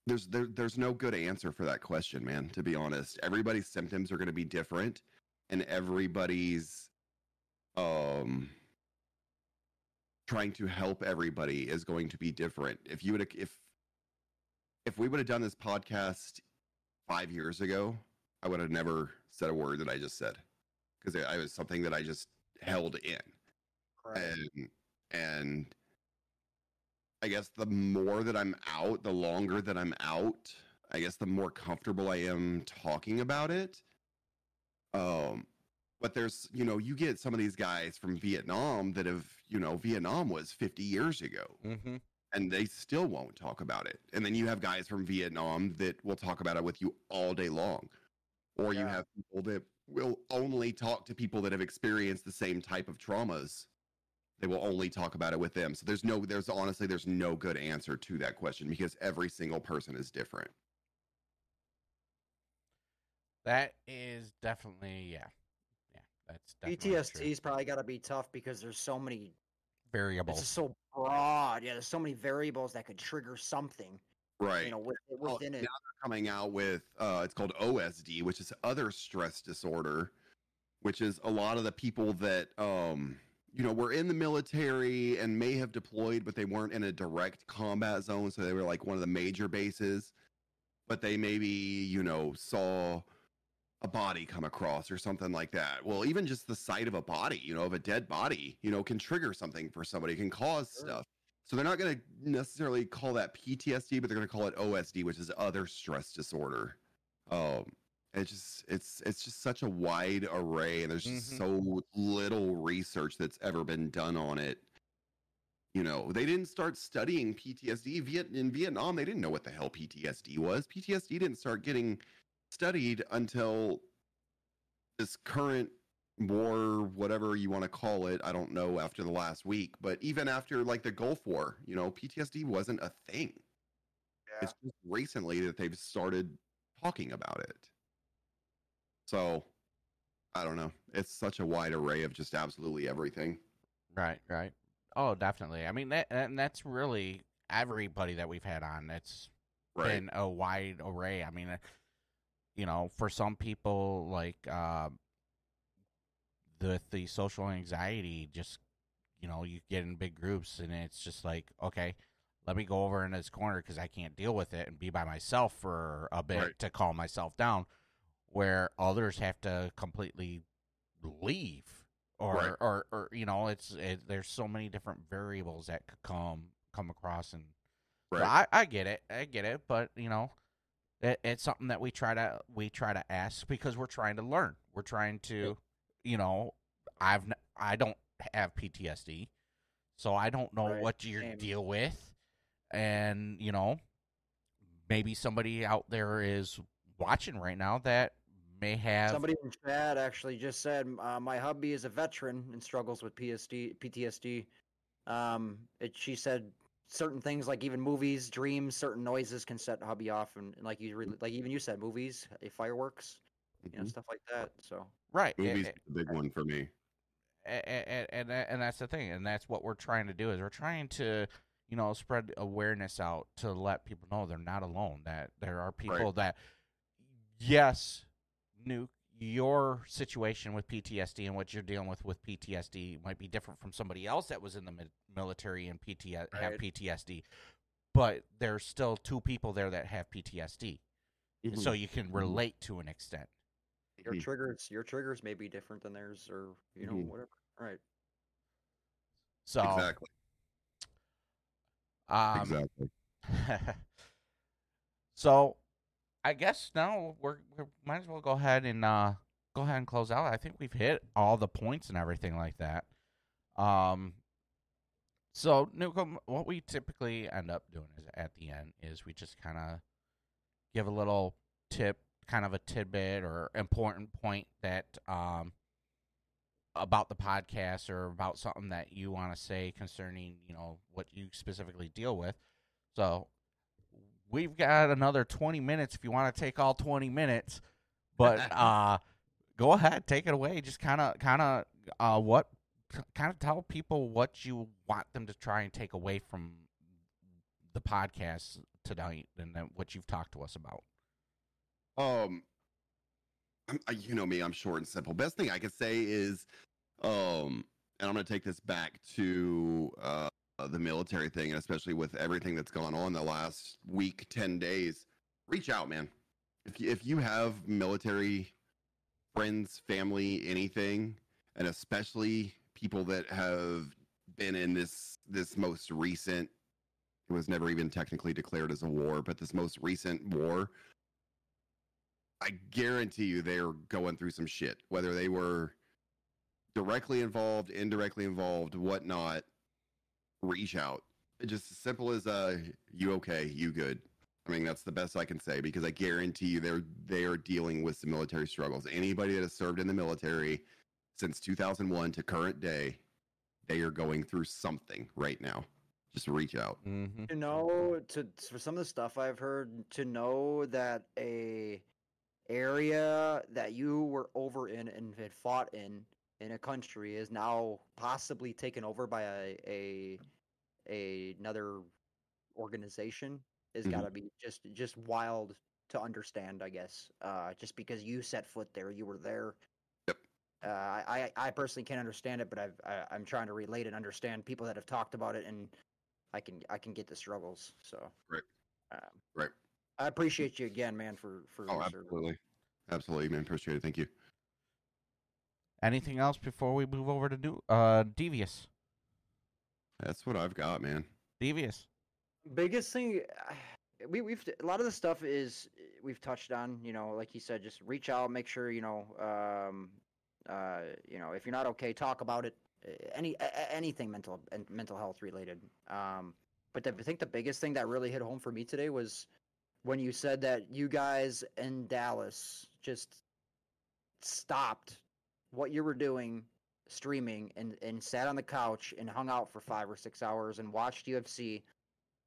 there's there, there's no good answer for that question man to be honest everybody's symptoms are going to be different and everybody's um trying to help everybody is going to be different if you would if if we would have done this podcast five years ago i would have never said a word that i just said because it, it was something that i just held in Right. and and I guess the more that I'm out, the longer that I'm out, I guess the more comfortable I am talking about it. Um, but there's, you know, you get some of these guys from Vietnam that have, you know, Vietnam was 50 years ago Mm-hmm. And they still won't talk about it. And then you have guys from Vietnam that will talk about it with you all day long. Or you have people that will only talk to people that have experienced the same type of traumas. They will only talk about it with them. So there's no there's honestly there's no good answer to that question because every single person is different. That is definitely yeah, yeah. That's definitely PTSD's probably got to be tough because there's so many. It's variables. so broad. Yeah, there's so many variables that could trigger something. Right. You know, with, Well, within now it. they're coming out with uh, it's called OSD, which is other stress disorder, which is a lot of the people that um, you know were in the military and may have deployed, but they weren't in a direct combat zone, so they were like one of the major bases, but they maybe you know saw a body come across or something like that. Well, even just the sight of a body, you know, of a dead body, you know, can trigger something for somebody, can cause Sure. stuff. So they're not going to necessarily call that PTSD, but they're going to call it OSD, which is other stress disorder. Um, it's just it's it's just such a wide array, and there's just Mhm. so little research that's ever been done on it. You know, they didn't start studying PTSD Viet- in Vietnam. They didn't know what the hell PTSD was. PTSD didn't start getting studied until this current war, whatever you want to call it. I don't know after the last week, but even after like the Gulf War, you know, PTSD wasn't a thing. It's just recently that they've started talking about it. So, I don't know. It's such a wide array of just absolutely everything. Right, right. Oh, definitely. I mean, that and that's really everybody that we've had on. It's Right. been a wide array. I mean, uh, you know, for some people, like uh, the the social anxiety, just you know, you get in big groups, and it's just like, okay, let me go over in this corner because I can't deal with it and be by myself for a bit Right. to calm myself down. Where others have to completely leave, or Right. or or you know, it's it, there's so many different variables that could come come across and so I, I get it, I get it, but you know, it, it's something that we try to we try to ask because we're trying to learn. We're trying to, you know, I've n- I don't have PTSD, so I don't know Right, what you deal with, and you know, maybe somebody out there is watching right now that may have Somebody in chat actually just said, uh, "My hubby is a veteran and struggles with PSD, PTSD." Um, it, she said certain things like even movies, dreams, certain noises can set hubby off, and, and like you, re- like even you said, movies, uh, fireworks, you know, Mhm. stuff like that. So right. Movies a- is a big one for me. and, and and that's the thing, and that's what we're trying to do is we're trying to you know spread awareness out to let people know they're not alone. That there are people that yes, Nuke, your situation with PTSD and what you're dealing with with PTSD might be different from somebody else that was in the mi- military and PT have PTSD, but there's still two people there that have PTSD, Mm-hmm. so you can relate to an extent. Your Mhm. triggers, your triggers may be different than theirs, or you know, Mhm. whatever. Right. So exactly. um, exactly. so I guess now we're, we might as well go ahead and uh, go ahead and close out. I think we've hit all the points and everything like that. Um, so Nukem, what we typically end up doing is at the end is we just kind of give a little tip, kind of a tidbit or important point that um about the podcast or about something that you want to say concerning you know what you specifically deal with. So we've got another 20 minutes if you want to take all 20 minutes but uh go ahead take it away just kind of kind of uh what kind of tell people what you want them to try and take away from the podcast tonight and then what you've talked to us about Um, I'm, you know me, I'm short and simple. Best thing I could say is, um, and I'm going to take this back to uh, Uh, the military thing, and especially with everything that's gone on the last week, ten days. Reach out, man. If if you have military friends, family, anything, and especially people that have been in this this most recent it was never even technically declared as a war but this most recent war I guarantee you they're going through some shit, whether they were directly involved, indirectly involved, whatnot. Reach out. Just as simple as uh, you okay, you good. I mean, that's the best I can say because I guarantee you they're they are dealing with some military struggles. Anybody that has served in the military since 2001 to current day, they are going through something right now. Just reach out. mm-hmm. to know to for some of the stuff I've heard to know that a area that you were over in and had fought in in a country is now possibly taken over by a a, a another organization has Mhm. got to be just just wild to understand I guess uh just because you set foot there you were there Yep. uh, I, I I personally can't understand it, but I've, I, I'm trying to relate and understand people that have talked about it, and I can I can get the struggles. So Right. um, Right. I appreciate you again, man, for for Oh, your service. absolutely. Absolutely, man. Appreciate it. Thank you. anything else before we move over to new uh devious That's what I've got, man. devious biggest thing we we've a lot of the stuff is we've touched on you know like you said just reach out make sure you know um uh you know if you're not okay talk about it uh, any a- a- anything mental and mental health related um but the, i think the biggest thing that really hit home for me today was when you said that you guys in dallas just stopped what you were doing streaming and and sat on the couch and hung out for five or six hours and watched ufc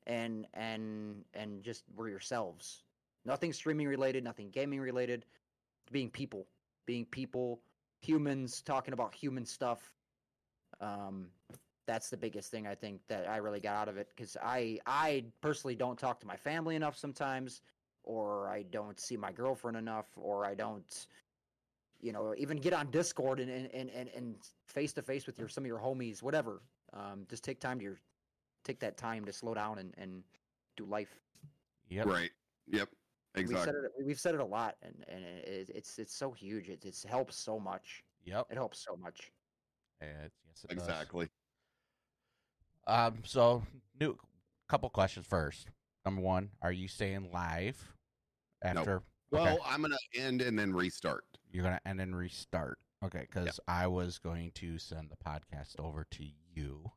and and and just were yourselves. Nothing streaming related, nothing gaming related. Being people, being people, humans talking about human stuff. Um, that's the biggest thing I think that I really got out of it because I I personally don't talk to my family enough sometimes, or I don't see my girlfriend enough, or I don't, you know, even get on Discord and and and and- and face to face with your some of your homies, whatever. Um, just take time to your take that time to slow down and, and do life. yep Right. Yep. We've Exactly. said it. We've said it a lot, and and it, it's it's so huge. It it's helps so much. yep It helps so much. It- yes, it does. Exactly. Um, so new couple questions first. Number one, are you staying live after? Well, Okay. I'm gonna end and then restart. You're gonna end and restart. Okay, because I was going to send the podcast over to you.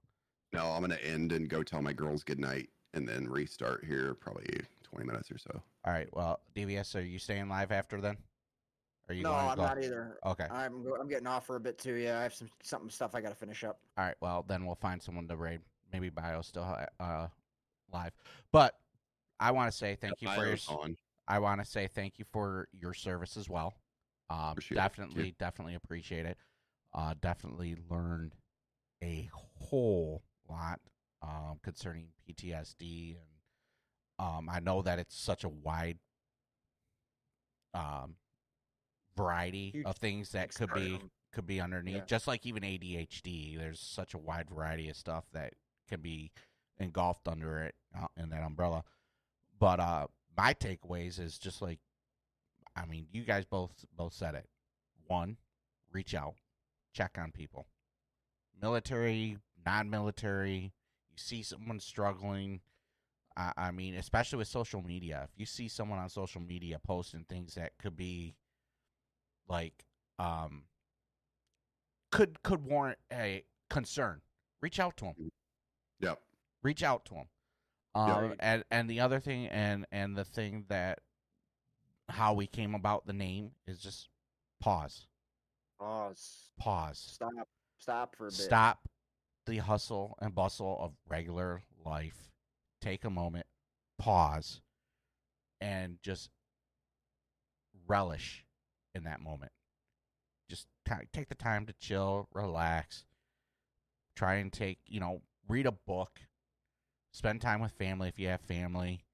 No, I'm gonna end and go tell my girls good night and then restart here probably 20 minutes or so. All right. Well, DVS, are you staying live after then? Are you no, going to I'm go? not either. Okay. I'm I'm getting off for a bit too. Yeah, I have some something stuff I got to finish up. All right. Well, then we'll find someone to raid. Maybe Bio still uh live, but I want to say thank you for your. On. I want to say thank you for your service as well. Um, Appreciate it. Definitely, definitely appreciate it. Uh, definitely learned a whole lot um, concerning PTSD, and um, I know that it's such a wide um, variety Huge of things that could be could be underneath. Yeah. Just like even ADHD, there's such a wide variety of stuff that can be engulfed under it uh, in that umbrella. But uh, my takeaways is just like, I mean, you guys both both said it. One, reach out, check on people, military, non-military. You see someone struggling. I, I mean, especially with social media. If you see someone on social media posting things that could be like um could could warrant a concern, reach out to them. Yep. Reach out to them. Yeah. Um, and and the other thing, and and the thing that how we came about the name is just pause, Pause. pause, Stop. Stop for a bit. stop the hustle and bustle of regular life. Take a moment, pause, and just relish in that moment. Just ti take the time to chill, relax. Try and take, you know, read a book. Spend time with family if you have family.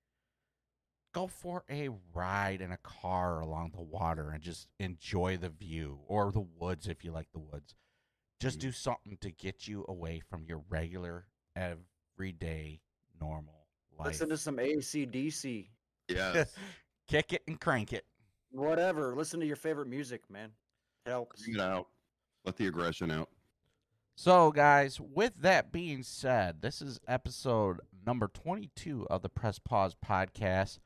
Go for a ride in a car along the water and just enjoy the view or the woods if you like the woods. Just Mhm. do something to get you away from your regular, everyday, normal life. Listen to some ACDC. Yes. Kick it and crank it. Whatever. Listen to your favorite music, man. It helps. Bring it out. Let the aggression out. So, guys, with that being said, this is episode number 22 of the Press Pause podcast.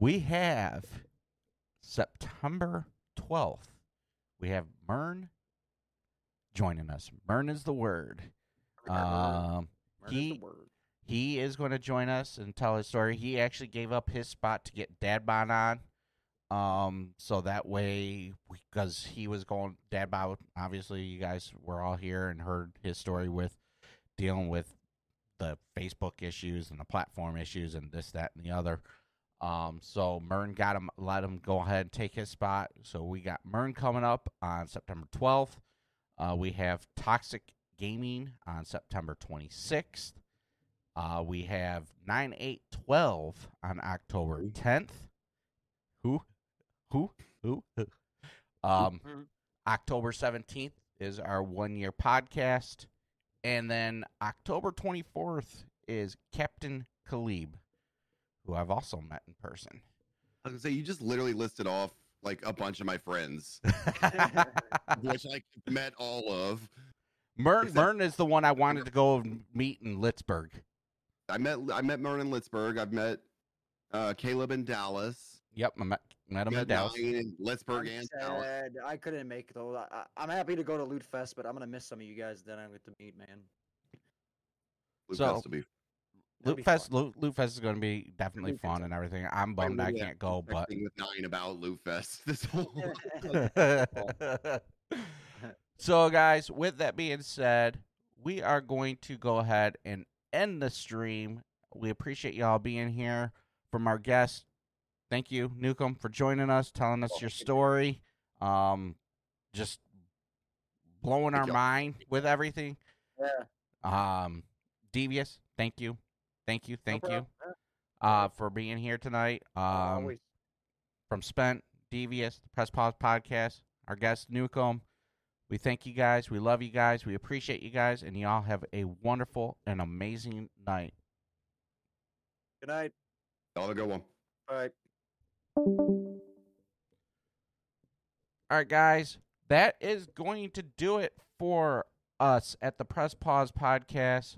We have September 12th. We have Mern joining us. Mern is the word. Um, Murder's the he- word. he is going to join us and tell his story. He actually gave up his spot to get Dad Bod on. Um, so that way, because he was going Dad Bod, obviously, you guys were all here and heard his story with dealing with the Facebook issues and the platform issues and this, that, and the other. Um, so Mern got him, let him go ahead and take his spot. So we got Mern coming up on September 12th. Uh, we have Toxic Gaming on September 26th. Uh, we have 9 8 12 on October 10th. Who? Who? Who? um, October 17th is our one year podcast. And then October 24th is Captain Khalib, who I've also met in person. I was gonna say you just literally listed off like a bunch of my friends, which I met all of. Mern, Is that- Mern is the one I wanted to go and meet in Litzberg. I met I met Merlin Litzberg. I've met uh, Caleb in Dallas. Yep, I met, met him in Dallas. Nine in Litzberg I'm and Dallas. sad. I couldn't make it though. I, I- I'm happy to go to Loot Fest, but I'm gonna miss some of you guys. Then I get to meet, man. Luke So- has to be. That'd Loot Fest. Loot, Loot Fest is going to be definitely Loot fun Fest. and everything. I'm bummed I literally can't go, but texting with nine about Loot Fest. This whole so, guys, with that being said, we are going to go ahead and end the stream. We appreciate y'all being here. From our guest, thank you, Nukem, for joining us, telling us your story. Um, just blowing our mind with everything. Yeah. Um, Devious, thank you, thank you, no thank you, uh, for being here tonight. Um, from Spent, Devious, the Press Pause Podcast, our guest Nukem. We thank you guys. We love you guys. We appreciate you guys, and y'all have a wonderful and amazing night. Good night. Y'all have a good one. Bye. All right, guys, that is going to do it for us at the Press Pause Podcast.